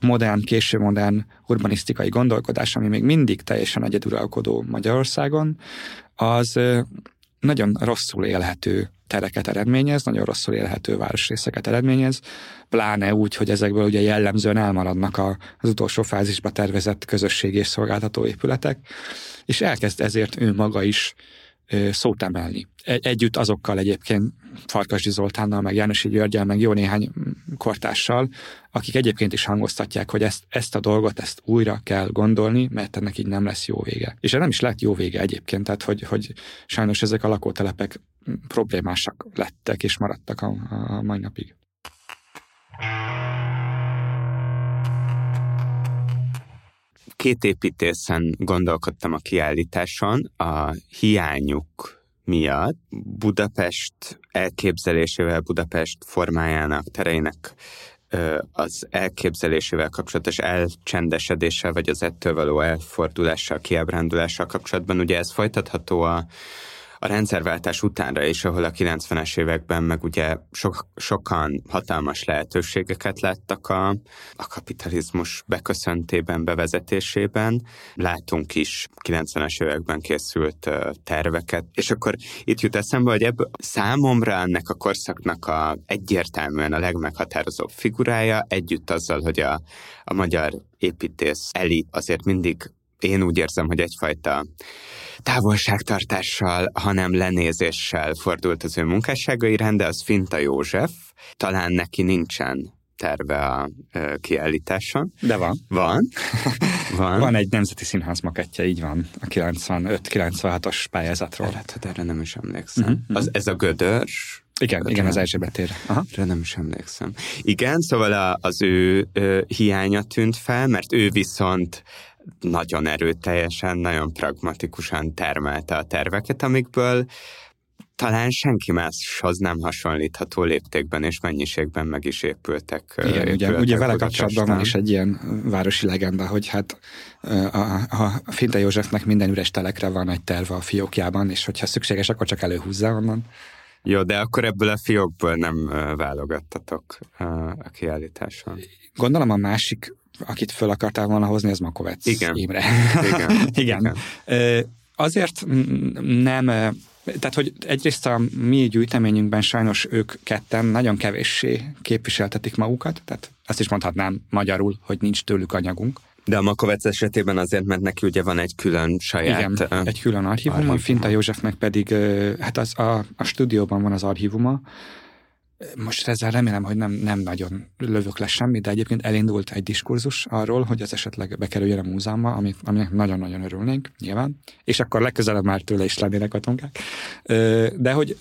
modern, késő modern urbanisztikai gondolkodás, ami még mindig teljesen egyeduralkodó Magyarországon, az nagyon rosszul élhető tereket eredményez, nagyon rosszul élhető városrészeket eredményez, pláne úgy, hogy ezekből ugye jellemzően elmaradnak a, az utolsó fázisba tervezett közösségi és szolgáltató épületek, és elkezd ezért ő maga is szót emelni. Együtt azokkal egyébként Farkasdi Zoltánnal, meg Jánosi Györgyel, meg jó néhány kortással, akik egyébként is hangoztatják, hogy ezt, ezt a dolgot, ezt újra kell gondolni, mert ennek így nem lesz jó vége. És nem is lett jó vége egyébként, tehát hogy, hogy sajnos ezek a lakótelepek problémásak lettek és maradtak a, a mai napig. Két építészen gondolkodtam a kiállításon, a hiányuk miatt Budapest elképzelésével, Budapest formájának, tereinek az elképzelésével kapcsolatos elcsendesedéssel, vagy az ettől való elfordulással, kiábrándulással kapcsolatban. Ugye ez folytatható a a rendszerváltás utánra is, ahol a 90-es években meg ugye so, sokan hatalmas lehetőségeket láttak a, a kapitalizmus beköszöntében, bevezetésében. Látunk is 90-es években készült terveket, és akkor itt jut eszembe, hogy ebből számomra ennek a korszaknak a egyértelműen a legmeghatározóbb figurája, együtt azzal, hogy a, a magyar építész elit azért mindig én úgy érzem, hogy egyfajta távolságtartással, hanem lenézéssel fordult az ő munkássága iránt, de az Finta József, talán neki nincsen terve a ö, kiállításon. De van. Van. van. van egy nemzeti színház makettje, így van, a 95-96-os pályázatról. Lehet, hogy erre nem is emlékszem. Uh-huh. Az, ez a gödör, igen, Ötlen. igen, az Erzsébet ér. Erre nem is emlékszem. Igen, szóval a, az ő ö, hiánya tűnt fel, mert ő viszont nagyon erőteljesen, nagyon pragmatikusan termelte a terveket, amikből talán senki máshoz nem hasonlítható léptékben és mennyiségben meg is épültek. Igen, ugye, ugye vele kapcsolatban van is egy ilyen városi legenda, hogy hát a, a Finte Józsefnek minden üres telekre van egy terve a fiókjában, és hogyha szükséges, akkor csak előhúzza onnan. Jó, de akkor ebből a fiókból nem válogattatok a kiállításon. Gondolom a másik akit föl akartál volna hozni, ez Makovec Igen. Imre. Igen. Igen. Igen. Azért nem, tehát hogy egyrészt a mi gyűjteményünkben sajnos ők ketten nagyon kevéssé képviseltetik magukat, tehát azt is mondhatnám magyarul, hogy nincs tőlük anyagunk. De a Makovec esetében azért, mert neki ugye van egy külön saját... Igen, uh, egy külön archívuma, archívuma. Finta Józsefnek pedig, hát az a, a stúdióban van az archívuma, most ezzel remélem, hogy nem, nem nagyon lövök le semmit, de egyébként elindult egy diskurzus arról, hogy ez esetleg bekerüljön a múzeumba, ami, aminek nagyon-nagyon örülnénk, nyilván, és akkor legközelebb már tőle is lennének a tonkák. De hogy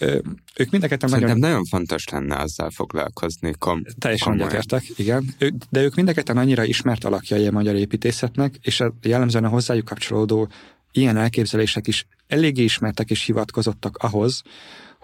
ők mindeket nagyon... nagyon fontos lenne azzal foglalkozni. Kom- Teljesen egyetértek, igen. De ők mindeket annyira ismert alakjai a magyar építészetnek, és a jellemzően a hozzájuk kapcsolódó ilyen elképzelések is eléggé ismertek és hivatkozottak ahhoz,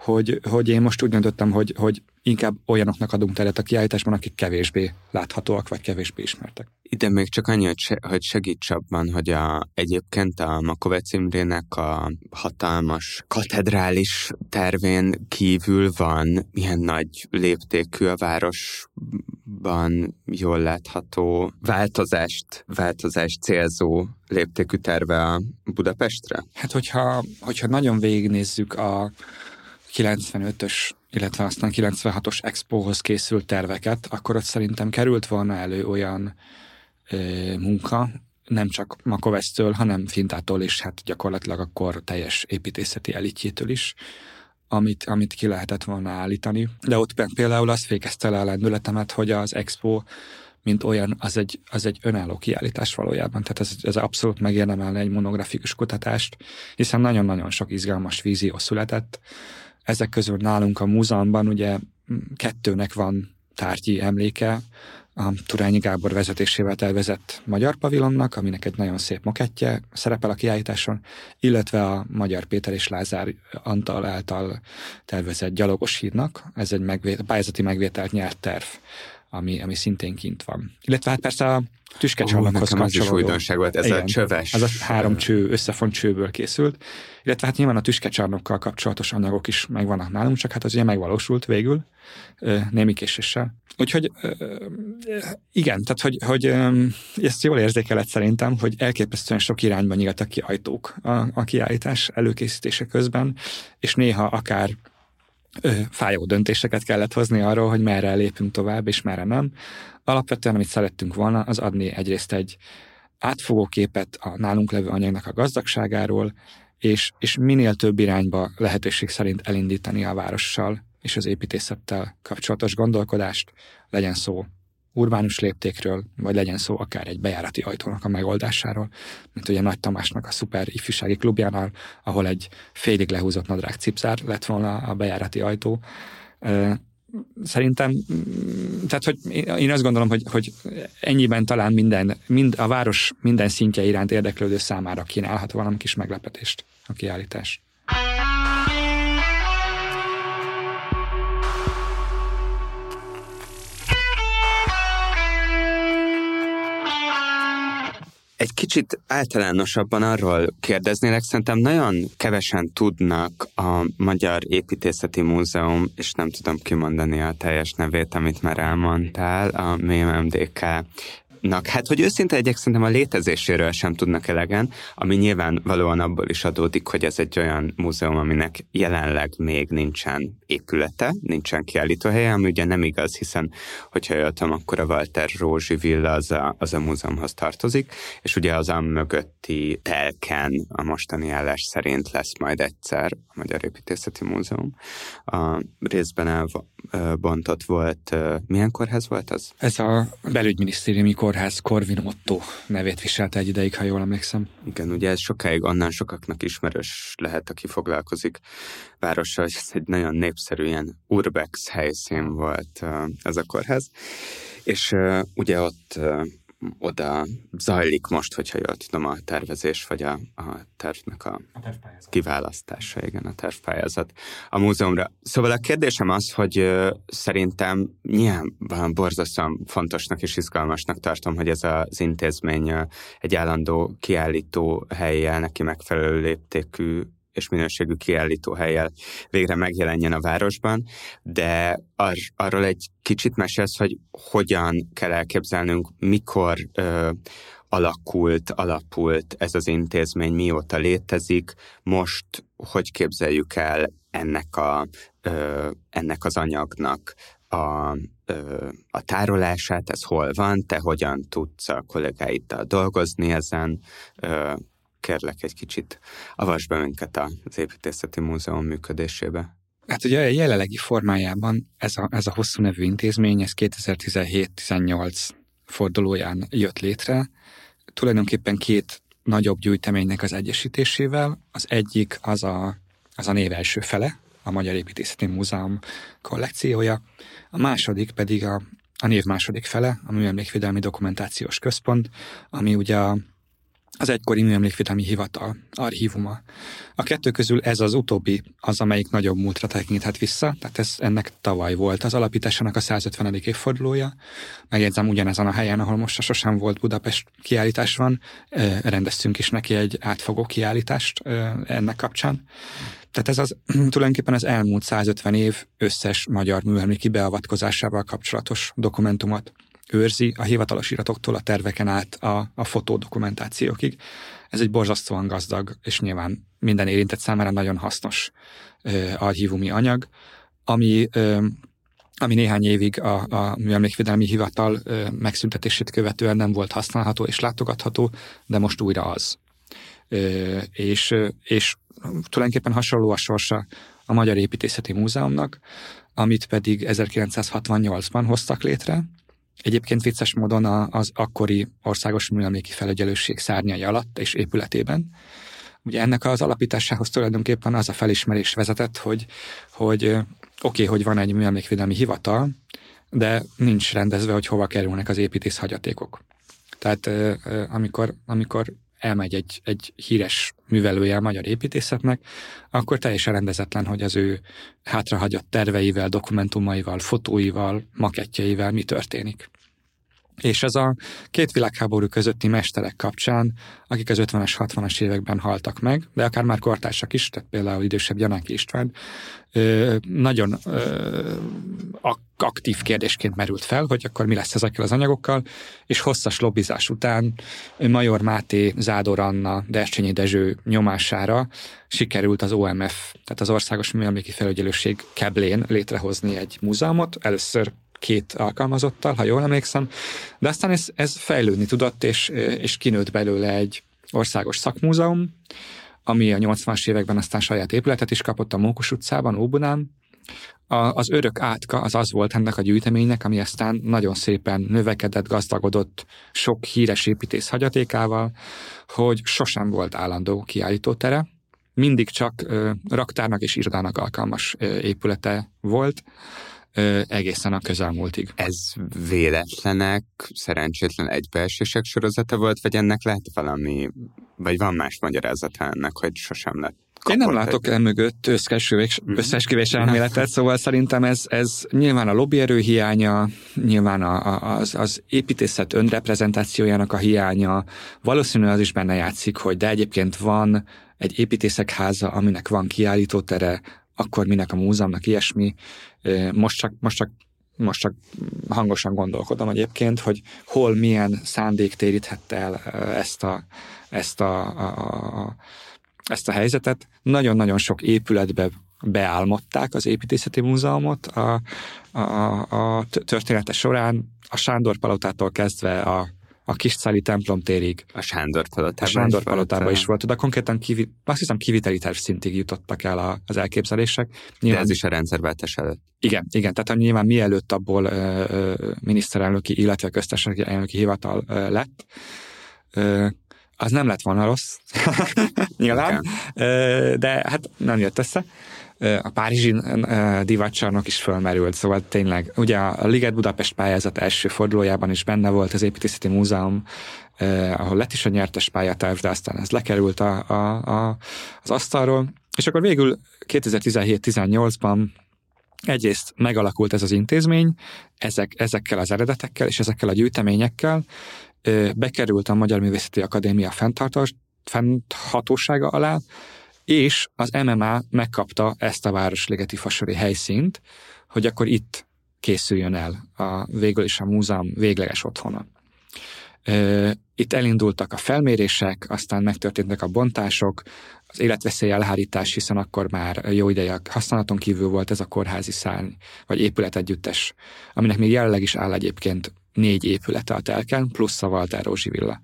hogy, hogy én most úgy döntöttem, hogy, hogy inkább olyanoknak adunk teret a kiállításban, akik kevésbé láthatóak, vagy kevésbé ismertek. Ide még csak annyi, hogy, se, hogy segíts abban, hogy a, egyébként a Makovec Imrének a hatalmas katedrális tervén kívül van ilyen nagy léptékű a városban jól látható változást, változást célzó léptékű terve a Budapestre? Hát hogyha, hogyha nagyon végignézzük a 95-ös, illetve aztán 96-os expóhoz készült terveket, akkor ott szerintem került volna elő olyan ö, munka, nem csak Makovesztől, hanem Fintától és hát gyakorlatilag a kor teljes építészeti elitjétől is, amit, amit ki lehetett volna állítani. De ott például azt fékezte le a lendületemet, hogy az Expo mint olyan, az egy, az egy önálló kiállítás valójában. Tehát ez, ez abszolút megérdemelne egy monografikus kutatást, hiszen nagyon-nagyon sok izgalmas vízió született. Ezek közül nálunk a múzeumban ugye kettőnek van tárgyi emléke, a Turányi Gábor vezetésével tervezett Magyar Pavilonnak, aminek egy nagyon szép mokettje szerepel a kiállításon, illetve a Magyar Péter és Lázár Antal által tervezett Gyalogos hídnak. Ez egy megvét, pályázati megvételt nyert terv ami, ami szintén kint van. Illetve hát persze a tüskecsarnokhoz oh, az is újdonság volt, ez Igen, a csöves. Ez a három cső, összefont csőből készült. Illetve hát nyilván a tüskecsarnokkal kapcsolatos anyagok is megvannak nálunk, csak hát az ugye megvalósult végül, némi késéssel. Úgyhogy igen, tehát hogy, hogy ezt jól érzékelett szerintem, hogy elképesztően sok irányban nyíltak ki ajtók a, a kiállítás előkészítése közben, és néha akár fájó döntéseket kellett hozni arról, hogy merre lépünk tovább, és merre nem. Alapvetően, amit szerettünk volna, az adni egyrészt egy átfogó képet a nálunk levő anyagnak a gazdagságáról, és, és minél több irányba lehetőség szerint elindítani a várossal és az építészettel kapcsolatos gondolkodást, legyen szó urbánus léptékről, vagy legyen szó akár egy bejárati ajtónak a megoldásáról, mint ugye Nagy Tamásnak a szuper ifjúsági klubjánál, ahol egy félig lehúzott nadrág cipzár lett volna a bejárati ajtó. Szerintem, mm, tehát hogy én azt gondolom, hogy, hogy ennyiben talán minden, mind, a város minden szintje iránt érdeklődő számára kínálhat valami kis meglepetést a kiállítás. Egy kicsit általánosabban arról kérdeznélek, szerintem nagyon kevesen tudnak a Magyar Építészeti Múzeum, és nem tudom kimondani a teljes nevét, amit már elmondtál, a MMDK Nak, hát, hogy őszinte egyek szerintem a létezéséről sem tudnak elegen, ami nyilván valóan abból is adódik, hogy ez egy olyan múzeum, aminek jelenleg még nincsen épülete, nincsen kiállítóhelye, ami ugye nem igaz, hiszen hogyha jöttem, akkor a Walter Rózsi villa az a, az a múzeumhoz tartozik, és ugye az a mögötti telken a mostani állás szerint lesz majd egyszer a Magyar Építészeti Múzeum. A részben elbontott volt, milyen kórház volt az? Ez a belügyminisztériumi kórház Corvin Otto nevét viselte egy ideig, ha jól emlékszem. Igen, ugye ez sokáig annál sokaknak ismerős lehet, aki foglalkozik várossal, hogy ez egy nagyon népszerű ilyen urbex helyszín volt ez a kórház. És ugye ott oda zajlik most, hogyha jól tudom, a tervezés, vagy a, a tervnek a, a kiválasztása, igen, a tervpályázat a múzeumra. Szóval a kérdésem az, hogy uh, szerintem nyilván borzasztóan fontosnak és izgalmasnak tartom, hogy ez az intézmény egy állandó kiállító helyjel, neki megfelelő léptékű és minőségű kiállító helyel végre megjelenjen a városban, de ar- arról egy kicsit mesélsz, hogy hogyan kell elképzelnünk, mikor ö, alakult, alapult ez az intézmény, mióta létezik, most hogy képzeljük el ennek, a, ö, ennek az anyagnak a, ö, a tárolását, ez hol van, te hogyan tudsz a kollégáiddal dolgozni ezen, ö, kérlek egy kicsit avasd be minket az Építészeti Múzeum működésébe. Hát ugye a jelenlegi formájában ez a, ez a hosszú nevű intézmény, ez 2017-18 fordulóján jött létre. Tulajdonképpen két nagyobb gyűjteménynek az egyesítésével. Az egyik az a, az a név első fele, a Magyar Építészeti Múzeum kollekciója, a második pedig a, a név második fele, a Műemlékvédelmi Dokumentációs Központ, ami ugye a az egykori műemlékvédelmi hivatal archívuma. A kettő közül ez az utóbbi az, amelyik nagyobb múltra tekinthet vissza, tehát ez ennek tavaly volt az alapításának a 150. évfordulója. Megjegyzem ugyanezen a helyen, ahol most sosem volt Budapest kiállítás van, rendeztünk is neki egy átfogó kiállítást ennek kapcsán. Tehát ez az tulajdonképpen az elmúlt 150 év összes magyar műemléki beavatkozásával kapcsolatos dokumentumot őrzi a hivatalos iratoktól a terveken át a, a fotódokumentációkig. Ez egy borzasztóan gazdag, és nyilván minden érintett számára nagyon hasznos ö, archívumi anyag, ami ö, ami néhány évig a, a műemlékvédelmi hivatal ö, megszüntetését követően nem volt használható és látogatható, de most újra az. Ö, és, és tulajdonképpen hasonló a sorsa a Magyar Építészeti Múzeumnak, amit pedig 1968-ban hoztak létre. Egyébként vicces módon az akkori országos műemléki felügyelőség szárnyai alatt és épületében. Ugye ennek az alapításához tulajdonképpen az a felismerés vezetett, hogy, hogy oké, okay, hogy van egy műemlékvédelmi hivatal, de nincs rendezve, hogy hova kerülnek az építész hagyatékok. Tehát amikor, amikor elmegy egy, egy híres művelője a magyar építészetnek, akkor teljesen rendezetlen, hogy az ő hátrahagyott terveivel, dokumentumaival, fotóival, makettjeivel mi történik. És ez a két világháború közötti mesterek kapcsán, akik az 50-es, 60-as években haltak meg, de akár már kortársak is, tehát például idősebb Gyanáki István, nagyon aktív kérdésként merült fel, hogy akkor mi lesz ezekkel az anyagokkal, és hosszas lobbizás után Major Máté, Zádor Anna, Dercsényi Dezső nyomására sikerült az OMF, tehát az Országos Műemléki Felügyelőség keblén létrehozni egy múzeumot, először két alkalmazottal, ha jól emlékszem, de aztán ez, ez fejlődni tudott, és, és kinőtt belőle egy országos szakmúzeum, ami a 80-as években aztán saját épületet is kapott a Mókus utcában, Óbudán. A, az örök átka az az volt ennek a gyűjteménynek, ami aztán nagyon szépen növekedett, gazdagodott sok híres építész hagyatékával, hogy sosem volt állandó kiállítótere, mindig csak ö, raktárnak és irodának alkalmas ö, épülete volt, egészen a közelmúltig. Ez véletlenek, szerencsétlen egybeesések sorozata volt, vagy ennek lehet valami, vagy van más magyarázata ennek, hogy sosem lett én nem látok el mögött összesküvés, mhm. összesküvés elméletet, szóval szerintem ez, ez nyilván a lobbyerő hiánya, nyilván a, a, az, az építészet önreprezentációjának a hiánya, valószínű az is benne játszik, hogy de egyébként van egy építészek háza, aminek van kiállítótere, akkor minek a múzeumnak ilyesmi. Most csak, most csak most csak hangosan gondolkodom egyébként, hogy hol milyen szándék térítette el ezt a, ezt a, a, a ezt a helyzetet. Nagyon-nagyon sok épületbe beálmodták az építészeti múzeumot a, a, a története során, a Sándor palotától kezdve a a Kisszáli templom térig. A Sándor palotában. A Sándor palotában is volt. De konkrétan kivi, azt hiszem kiviteli terv szintig jutottak el az elképzelések. Nyilván, De ez is a rendszerváltás előtt. Igen, igen. Tehát nyilván mielőtt abból ö, ö, miniszterelnöki, illetve köztársasági elnöki hivatal ö, lett, ö, az nem lett volna rossz, nyilván, okay. de hát nem jött össze. A Párizsi divatcsarnok is fölmerült, szóval tényleg, ugye a Liget Budapest pályázat első fordulójában is benne volt az Építészeti Múzeum, ahol lett is a nyertes pályaterv, de aztán ez lekerült a, a, a, az asztalról, és akkor végül 2017-18-ban egyrészt megalakult ez az intézmény, ezek, ezekkel az eredetekkel és ezekkel a gyűjteményekkel, bekerült a Magyar Művészeti Akadémia fennhatósága alá, és az MMA megkapta ezt a Városligeti Fasori helyszínt, hogy akkor itt készüljön el a, végül is a múzeum végleges otthona. Itt elindultak a felmérések, aztán megtörténtek a bontások, az életveszély elhárítás, hiszen akkor már jó ideje használaton kívül volt ez a kórházi szárny, vagy épületegyüttes, aminek még jelenleg is áll egyébként négy épülete a telken, plusz a Walter Rózsi villa.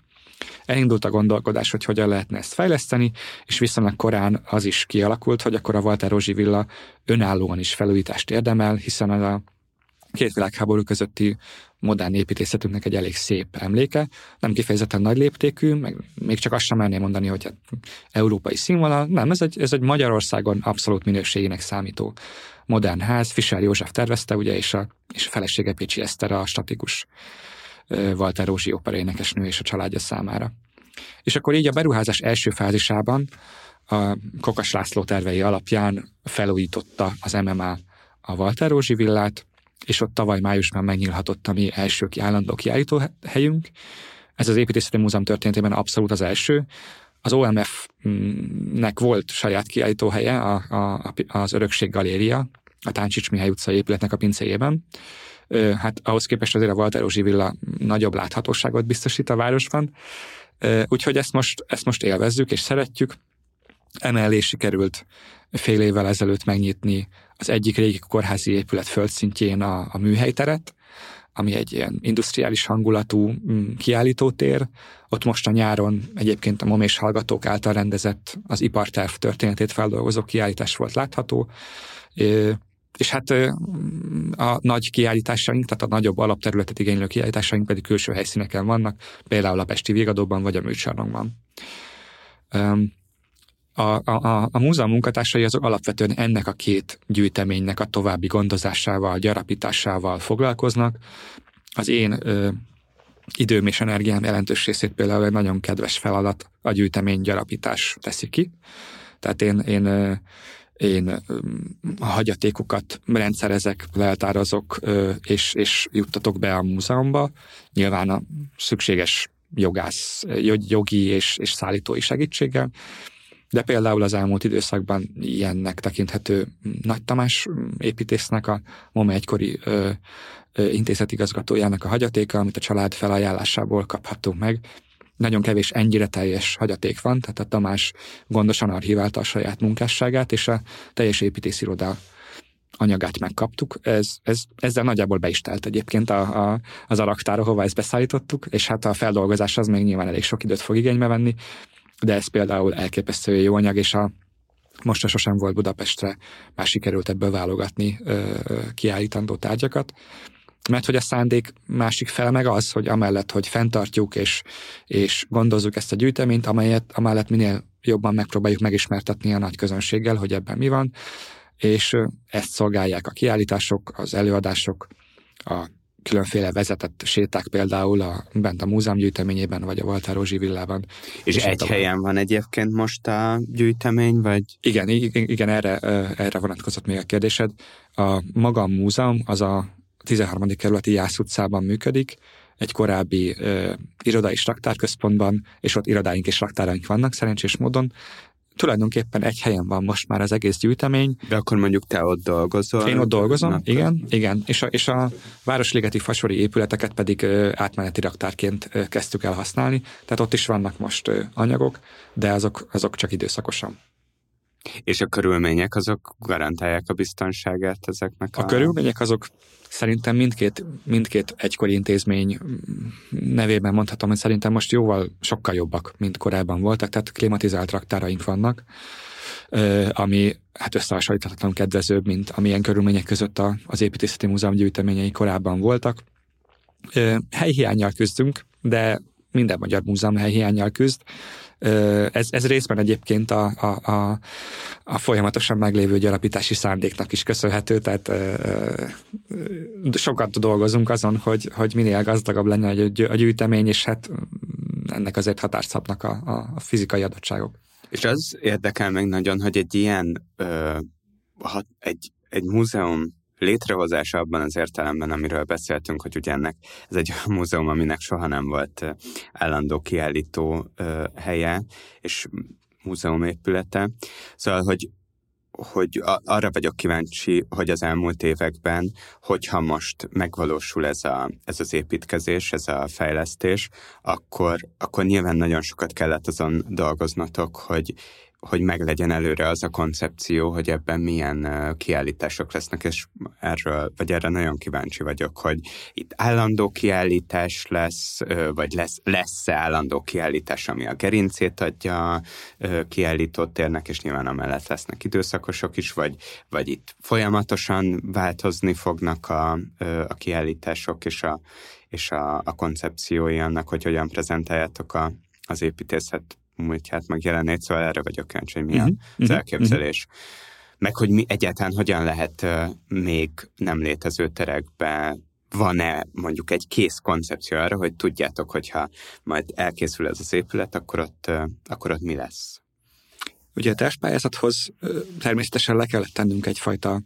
Elindult a gondolkodás, hogy hogyan lehetne ezt fejleszteni, és viszonylag korán az is kialakult, hogy akkor a Walter Rózsi villa önállóan is felújítást érdemel, hiszen a két világháború közötti modern építészetünknek egy elég szép emléke, nem kifejezetten nagy léptékű, meg még csak azt sem merném mondani, hogy hát európai színvonal, nem, ez egy, ez egy Magyarországon abszolút minőségének számító modern ház, Fischer József tervezte, ugye, és a, és a felesége Pécsi Eszter a statikus Walter Rózsi operaénekesnő és a családja számára. És akkor így a beruházás első fázisában a Kokas László tervei alapján felújította az MMA a Walter Rózsi villát, és ott tavaly májusban megnyílhatott a mi első állandó kiállító helyünk. Ez az építészeti múzeum történetében abszolút az első. Az OMF-nek volt saját kiállítóhelye, a, a, az Örökség Galéria, a Táncsics Mihály utcai épületnek a pincéjében. Hát ahhoz képest azért a Walter Rózsi villa nagyobb láthatóságot biztosít a városban. Úgyhogy ezt most, ezt most élvezzük és szeretjük. Emellé sikerült fél évvel ezelőtt megnyitni az egyik régi kórházi épület földszintjén a, a műhelyteret, ami egy ilyen industriális hangulatú mm, kiállítótér. Ott most a nyáron egyébként a momés hallgatók által rendezett az iparterv történetét feldolgozó kiállítás volt látható. És hát a nagy kiállításaink, tehát a nagyobb alapterületet igénylő kiállításaink pedig külső helyszíneken vannak, például a Pesti Vigadóban vagy a Műcsarnokban. A, a, a múzeum munkatársai azok alapvetően ennek a két gyűjteménynek a további gondozásával, gyarapításával foglalkoznak. Az én ö, időm és energiám jelentős részét például egy nagyon kedves feladat a gyűjtemény gyarapítás teszi ki. Tehát én, én én a hagyatékokat rendszerezek, leltározok, és, és juttatok be a múzeumba. Nyilván a szükséges jogász, jogi és, és szállítói segítséggel, de például az elmúlt időszakban ilyennek tekinthető Nagy Tamás építésznek, a MOME egykori ö, ö, intézetigazgatójának a hagyatéka, amit a család felajánlásából kaphattunk meg, nagyon kevés ennyire teljes hagyaték van, tehát a Tamás gondosan archiválta a saját munkásságát, és a teljes építésziroda anyagát megkaptuk. Ez, ez, ezzel nagyjából be is telt egyébként a, a, az araktára, hova ezt beszállítottuk, és hát a feldolgozás az még nyilván elég sok időt fog igénybe venni, de ez például elképesztő jó anyag, és a most sosem volt Budapestre, már sikerült ebből válogatni ö, kiállítandó tárgyakat mert hogy a szándék másik fel meg az, hogy amellett, hogy fenntartjuk és, és gondozzuk ezt a gyűjteményt, amelyet amellett minél jobban megpróbáljuk megismertetni a nagy közönséggel, hogy ebben mi van, és ezt szolgálják a kiállítások, az előadások, a különféle vezetett séták például a, bent a múzeum gyűjteményében, vagy a Walter Rózsi villában. És, és egy helyen van egyébként most a gyűjtemény, vagy? Igen, igen, igen erre, erre vonatkozott még a kérdésed. A maga a múzeum az a 13. kerületi Jász utcában működik, egy korábbi ö, irodai és raktárközpontban, és ott irodáink és raktáraink vannak szerencsés módon. Tulajdonképpen egy helyen van most már az egész gyűjtemény. De akkor mondjuk te ott dolgozol? Én ott dolgozom, akkor... igen, igen. És a, és a Városligeti Fasori épületeket pedig ö, átmeneti raktárként ö, kezdtük el használni, tehát ott is vannak most ö, anyagok, de azok, azok csak időszakosan. És a körülmények azok garantálják a biztonságát ezeknek a... A körülmények azok szerintem mindkét, mindkét egykori intézmény nevében mondhatom, hogy szerintem most jóval sokkal jobbak, mint korábban voltak, tehát klimatizált raktáraink vannak, ami hát összehasonlíthatatlan kedvezőbb, mint amilyen körülmények között az építészeti múzeum gyűjteményei korábban voltak. Helyhiányjal küzdünk, de minden magyar múzeum helyhiányjal küzd, ez, ez részben egyébként a, a, a, a folyamatosan meglévő gyarapítási szándéknak is köszönhető, tehát sokat dolgozunk azon, hogy, hogy minél gazdagabb lenne a gyűjtemény, és hát ennek azért hatást szabnak a, a fizikai adottságok. És az érdekel meg nagyon, hogy egy ilyen ö, ha egy, egy múzeum létrehozása abban az értelemben, amiről beszéltünk, hogy ugye ennek ez egy olyan múzeum, aminek soha nem volt állandó kiállító helye, és múzeum épülete. Szóval, hogy hogy arra vagyok kíváncsi, hogy az elmúlt években, hogyha most megvalósul ez, a, ez az építkezés, ez a fejlesztés, akkor, akkor nyilván nagyon sokat kellett azon dolgoznatok, hogy hogy meglegyen előre az a koncepció, hogy ebben milyen kiállítások lesznek, és erről, vagy erre nagyon kíváncsi vagyok, hogy itt állandó kiállítás lesz, vagy lesz, lesz-e állandó kiállítás, ami a gerincét adja kiállított térnek, és nyilván amellett lesznek időszakosok is, vagy, vagy itt folyamatosan változni fognak a, a kiállítások, és a, és a, a koncepciói annak, hogy hogyan prezentáljátok a, az építészet múltját, meg jelenét, szóval erre vagyok kíváncsi, hogy mi uh-huh. az uh-huh. elképzelés. Uh-huh. Meg hogy mi egyáltalán hogyan lehet uh, még nem létező terekbe van-e mondjuk egy kész koncepció arra, hogy tudjátok, hogyha majd elkészül ez az épület, akkor ott, uh, akkor ott mi lesz? Ugye a testpályázathoz természetesen le kellett tennünk egyfajta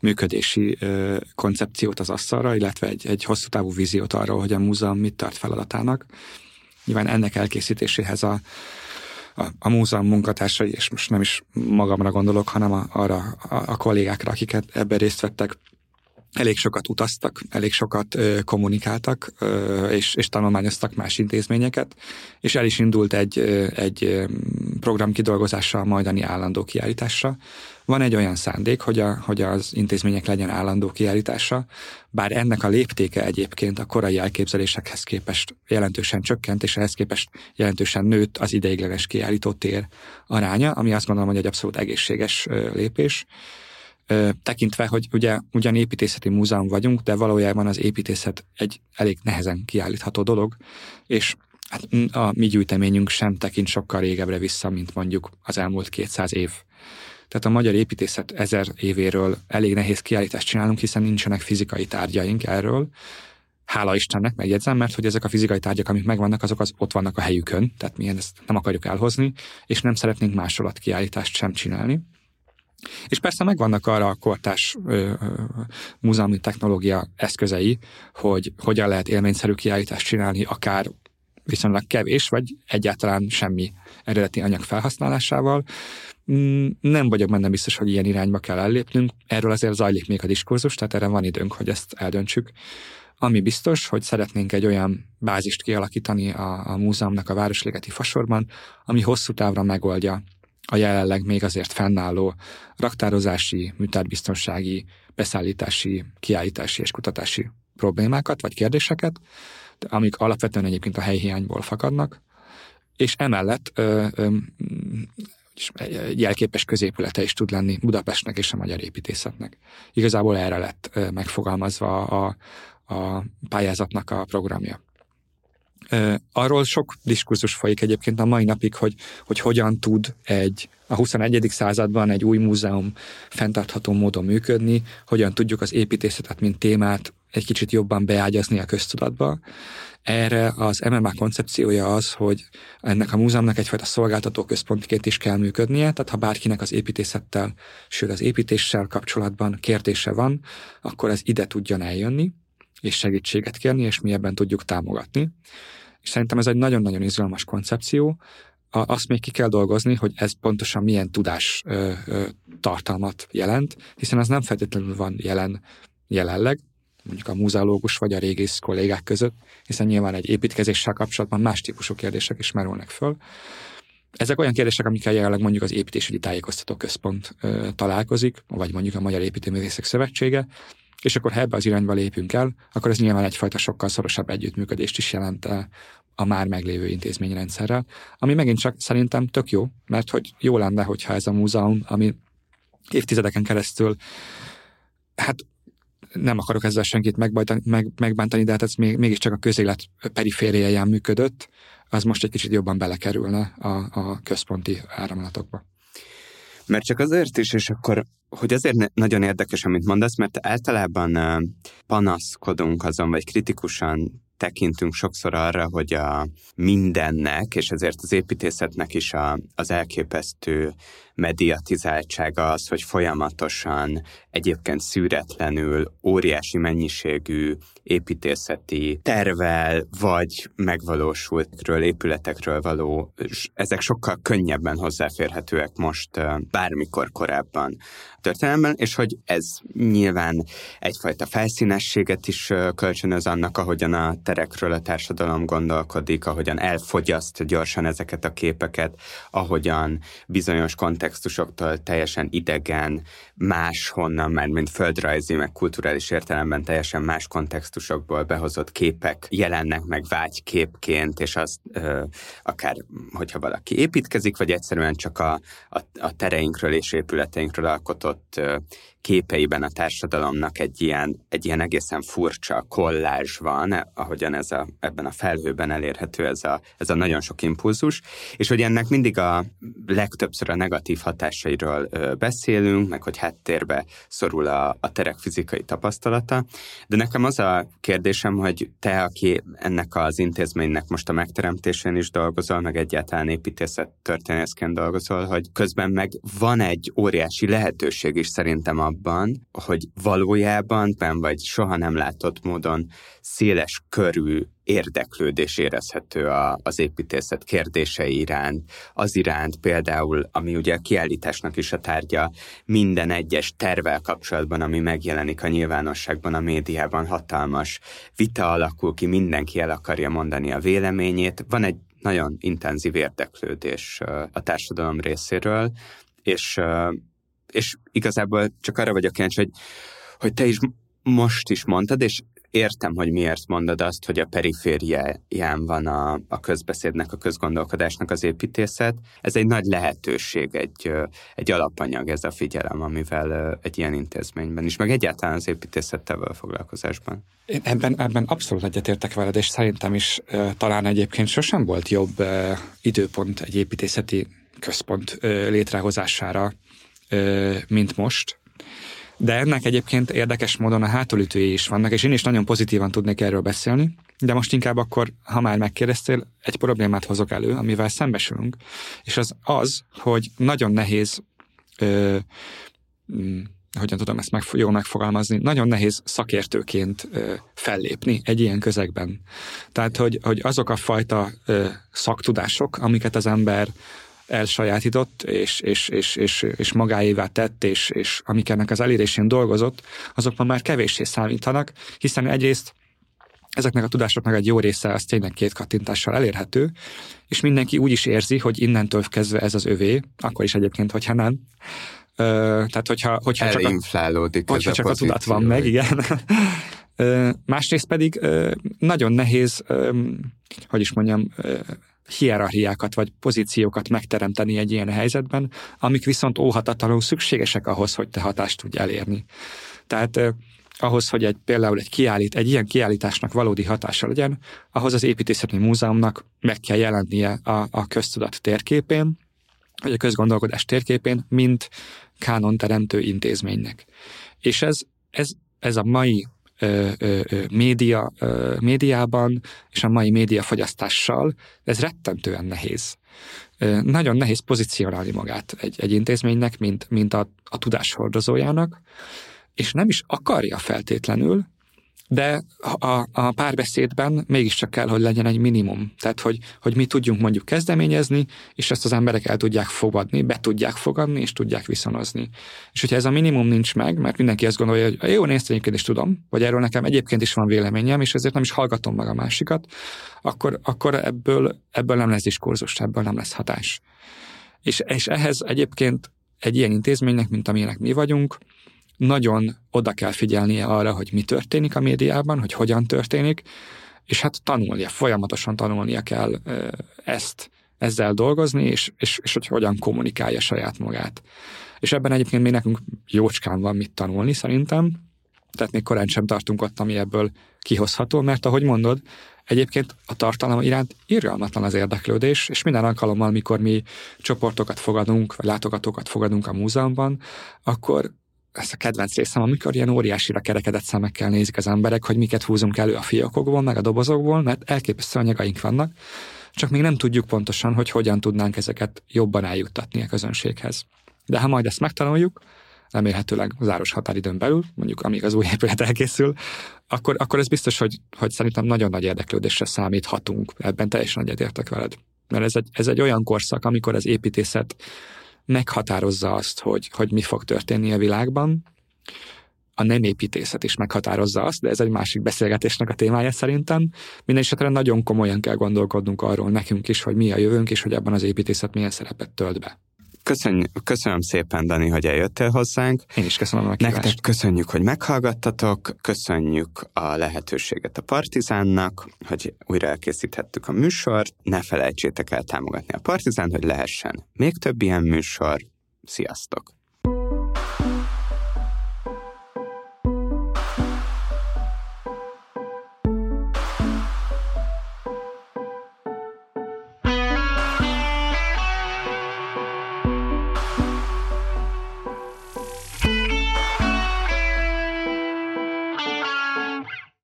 működési ö, koncepciót az asztalra, illetve egy, egy hosszú távú víziót arról, hogy a múzeum mit tart feladatának. Nyilván ennek elkészítéséhez a, a, a múzeum munkatársai, és most nem is magamra gondolok, hanem a, arra a, a kollégákra, akiket ebben részt vettek, elég sokat utaztak, elég sokat ö, kommunikáltak, ö, és, és tanulmányoztak más intézményeket, és el is indult egy, egy program kidolgozása a majdani állandó kiállításra. Van egy olyan szándék, hogy, a, hogy az intézmények legyen állandó kiállítása, bár ennek a léptéke egyébként a korai elképzelésekhez képest jelentősen csökkent, és ehhez képest jelentősen nőtt az ideiglenes kiállító tér aránya, ami azt gondolom, hogy egy abszolút egészséges lépés tekintve, hogy ugye ugyan építészeti múzeum vagyunk, de valójában az építészet egy elég nehezen kiállítható dolog, és hát a mi gyűjteményünk sem tekint sokkal régebbre vissza, mint mondjuk az elmúlt 200 év. Tehát a magyar építészet ezer évéről elég nehéz kiállítást csinálunk, hiszen nincsenek fizikai tárgyaink erről. Hála Istennek, megjegyzem, mert hogy ezek a fizikai tárgyak, amik megvannak, azok az ott vannak a helyükön, tehát mi ezt nem akarjuk elhozni, és nem szeretnénk másolat kiállítást sem csinálni. És persze megvannak arra a kortás ö, ö, múzeumi technológia eszközei, hogy hogyan lehet élményszerű kiállítást csinálni, akár viszonylag kevés, vagy egyáltalán semmi eredeti anyag felhasználásával. Mm, nem vagyok benne biztos, hogy ilyen irányba kell ellépnünk. Erről azért zajlik még a diskurzus, tehát erre van időnk, hogy ezt eldöntsük. Ami biztos, hogy szeretnénk egy olyan bázist kialakítani a, a múzeumnak a Városligeti fasorban, ami hosszú távra megoldja a jelenleg még azért fennálló raktározási, műtárbiztonsági, beszállítási, kiállítási és kutatási problémákat vagy kérdéseket, amik alapvetően egyébként a helyhiányból fakadnak, és emellett ö, ö, egy jelképes középülete is tud lenni Budapestnek és a magyar építészetnek. Igazából erre lett megfogalmazva a, a pályázatnak a programja. Arról sok diskurzus folyik egyébként a mai napig, hogy, hogy hogyan tud egy a 21. században egy új múzeum fenntartható módon működni, hogyan tudjuk az építészetet, mint témát egy kicsit jobban beágyazni a köztudatba. Erre az MMA koncepciója az, hogy ennek a múzeumnak egyfajta szolgáltató központként is kell működnie, tehát ha bárkinek az építészettel, sőt az építéssel kapcsolatban kérdése van, akkor ez ide tudjon eljönni, és segítséget kérni, és mi ebben tudjuk támogatni. És szerintem ez egy nagyon-nagyon izgalmas koncepció. Azt még ki kell dolgozni, hogy ez pontosan milyen tudás ö, ö, tartalmat jelent, hiszen ez nem feltétlenül van jelen jelenleg, mondjuk a múzeológus vagy a régész kollégák között, hiszen nyilván egy építkezéssel kapcsolatban más típusú kérdések is merülnek föl. Ezek olyan kérdések, amikkel jelenleg mondjuk az építésügyi tájékoztató központ ö, találkozik, vagy mondjuk a Magyar Építőművészek Szövetsége, és akkor ha ebbe az irányba lépünk el, akkor ez nyilván egyfajta sokkal szorosabb együttműködést is jelent a már meglévő intézményrendszerrel, ami megint csak szerintem tök jó, mert hogy jó lenne, hogyha ez a múzeum, ami évtizedeken keresztül, hát nem akarok ezzel senkit megbántani, de hát ez még, mégiscsak a közélet perifériáján működött, az most egy kicsit jobban belekerülne a, a központi áramlatokba. Mert csak azért is, és akkor, hogy azért nagyon érdekes, amit mondasz, mert általában panaszkodunk azon, vagy kritikusan tekintünk sokszor arra, hogy a mindennek, és ezért az építészetnek is a, az elképesztő mediatizáltsága az, hogy folyamatosan egyébként szűretlenül óriási mennyiségű építészeti tervel, vagy megvalósultról, épületekről való, ezek sokkal könnyebben hozzáférhetőek most bármikor korábban történelemben, és hogy ez nyilván egyfajta felszínességet is kölcsönöz annak, ahogyan a terekről a társadalom gondolkodik, ahogyan elfogyaszt gyorsan ezeket a képeket, ahogyan bizonyos kontextusoktól teljesen idegen, máshonnan, már mint földrajzi, meg kulturális értelemben teljesen más kontextusokból behozott képek jelennek meg vágyképként, és az ö, akár, hogyha valaki építkezik, vagy egyszerűen csak a, a, a tereinkről és épületeinkről alkotott ö, képeiben a társadalomnak egy ilyen, egy ilyen egészen furcsa kollázs van, ahogyan ez a, ebben a felhőben elérhető ez a, ez a nagyon sok impulzus, és hogy ennek mindig a legtöbbször a negatív hatásairól beszélünk, meg hogy háttérbe szorul a, a terek fizikai tapasztalata, de nekem az a kérdésem, hogy te, aki ennek az intézménynek most a megteremtésén is dolgozol, meg egyáltalán építészet történészként dolgozol, hogy közben meg van egy óriási lehetőség is szerintem a abban, hogy valójában, vagy soha nem látott módon széles körű érdeklődés érezhető a, az építészet kérdései iránt, az iránt például, ami ugye a kiállításnak is a tárgya, minden egyes tervel kapcsolatban, ami megjelenik a nyilvánosságban, a médiában hatalmas vita alakul ki, mindenki el akarja mondani a véleményét. Van egy nagyon intenzív érdeklődés a társadalom részéről, és, és igazából csak arra vagyok kíváncsi, hogy, hogy te is most is mondtad, és értem, hogy miért mondod azt, hogy a perifériáján van a, a közbeszédnek, a közgondolkodásnak az építészet. Ez egy nagy lehetőség, egy, egy alapanyag ez a figyelem, amivel egy ilyen intézményben is, meg egyáltalán az építészettel a foglalkozásban. Én ebben, ebben abszolút egyetértek veled, és szerintem is talán egyébként sosem volt jobb időpont egy építészeti központ létrehozására, mint most de ennek egyébként érdekes módon a hátulütői is vannak, és én is nagyon pozitívan tudnék erről beszélni, de most inkább akkor, ha már megkérdeztél, egy problémát hozok elő, amivel szembesülünk, és az az, hogy nagyon nehéz ö, mm, hogyan tudom ezt meg, jól megfogalmazni, nagyon nehéz szakértőként ö, fellépni egy ilyen közegben. Tehát, hogy, hogy azok a fajta ö, szaktudások, amiket az ember elsajátított, és, és, és, és, és magáévá tett, és, és amik ennek az elérésén dolgozott, azok már kevéssé számítanak, hiszen egyrészt ezeknek a tudásoknak egy jó része az tényleg két kattintással elérhető, és mindenki úgy is érzi, hogy innentől kezdve ez az övé, akkor is egyébként, hogyha nem. Ö, tehát, hogyha, hogyha csak a, hogyha csak a tudat van meg, igen. Ö, másrészt pedig ö, nagyon nehéz, ö, hogy is mondjam, ö, hierarchiákat vagy pozíciókat megteremteni egy ilyen helyzetben, amik viszont óhatatlanul szükségesek ahhoz, hogy te hatást tudj elérni. Tehát eh, ahhoz, hogy egy, például egy, kiállít, egy ilyen kiállításnak valódi hatása legyen, ahhoz az építészeti múzeumnak meg kell jelennie a, a köztudat térképén, vagy a közgondolkodás térképén, mint kánon teremtő intézménynek. És ez, ez, ez a mai ö, ö, média, ö, médiában és a mai médiafogyasztással, ez rettentően nehéz. Ö, nagyon nehéz pozícionálni magát egy, egy intézménynek, mint, mint a, a tudáshordozójának, és nem is akarja feltétlenül, de a, a párbeszédben mégiscsak kell, hogy legyen egy minimum. Tehát, hogy, hogy mi tudjunk mondjuk kezdeményezni, és ezt az emberek el tudják fogadni, be tudják fogadni, és tudják viszonozni. És hogyha ez a minimum nincs meg, mert mindenki azt gondolja, hogy jó, nézd, egyébként is tudom, vagy erről nekem egyébként is van véleményem, és ezért nem is hallgatom meg a másikat, akkor, akkor ebből, ebből nem lesz diskurzus, ebből nem lesz hatás. És, és ehhez egyébként egy ilyen intézménynek, mint amilyenek mi vagyunk, nagyon oda kell figyelnie arra, hogy mi történik a médiában, hogy hogyan történik, és hát tanulnia, folyamatosan tanulnia kell ezt, ezzel dolgozni, és, és, és hogy hogyan kommunikálja saját magát. És ebben egyébként még nekünk jócskán van mit tanulni szerintem, tehát még korán sem tartunk ott, ami ebből kihozható, mert ahogy mondod, egyébként a tartalom iránt irgalmatlan az érdeklődés, és minden alkalommal, mikor mi csoportokat fogadunk, vagy látogatókat fogadunk a múzeumban, akkor ez a kedvenc részem, amikor ilyen óriásira kerekedett szemekkel nézik az emberek, hogy miket húzunk elő a fiókokból, meg a dobozokból, mert elképesztő anyagaink vannak, csak még nem tudjuk pontosan, hogy hogyan tudnánk ezeket jobban eljuttatni a közönséghez. De ha majd ezt megtanuljuk, remélhetőleg záros határidőn belül, mondjuk amíg az új épület elkészül, akkor, akkor ez biztos, hogy, hogy szerintem nagyon nagy érdeklődésre számíthatunk. Ebben teljesen egyetértek veled. Mert ez egy, ez egy olyan korszak, amikor az építészet meghatározza azt, hogy, hogy mi fog történni a világban. A nem építészet is meghatározza azt, de ez egy másik beszélgetésnek a témája szerintem. Minden esetre nagyon komolyan kell gondolkodnunk arról nekünk is, hogy mi a jövőnk, és hogy ebben az építészet milyen szerepet tölt be. Köszönj, köszönöm szépen, Dani, hogy eljöttél hozzánk. Én is köszönöm a meghívást. Nektek köszönjük, hogy meghallgattatok, köszönjük a lehetőséget a Partizánnak, hogy újra elkészíthettük a műsort. Ne felejtsétek el támogatni a Partizán, hogy lehessen még több ilyen műsor. Sziasztok!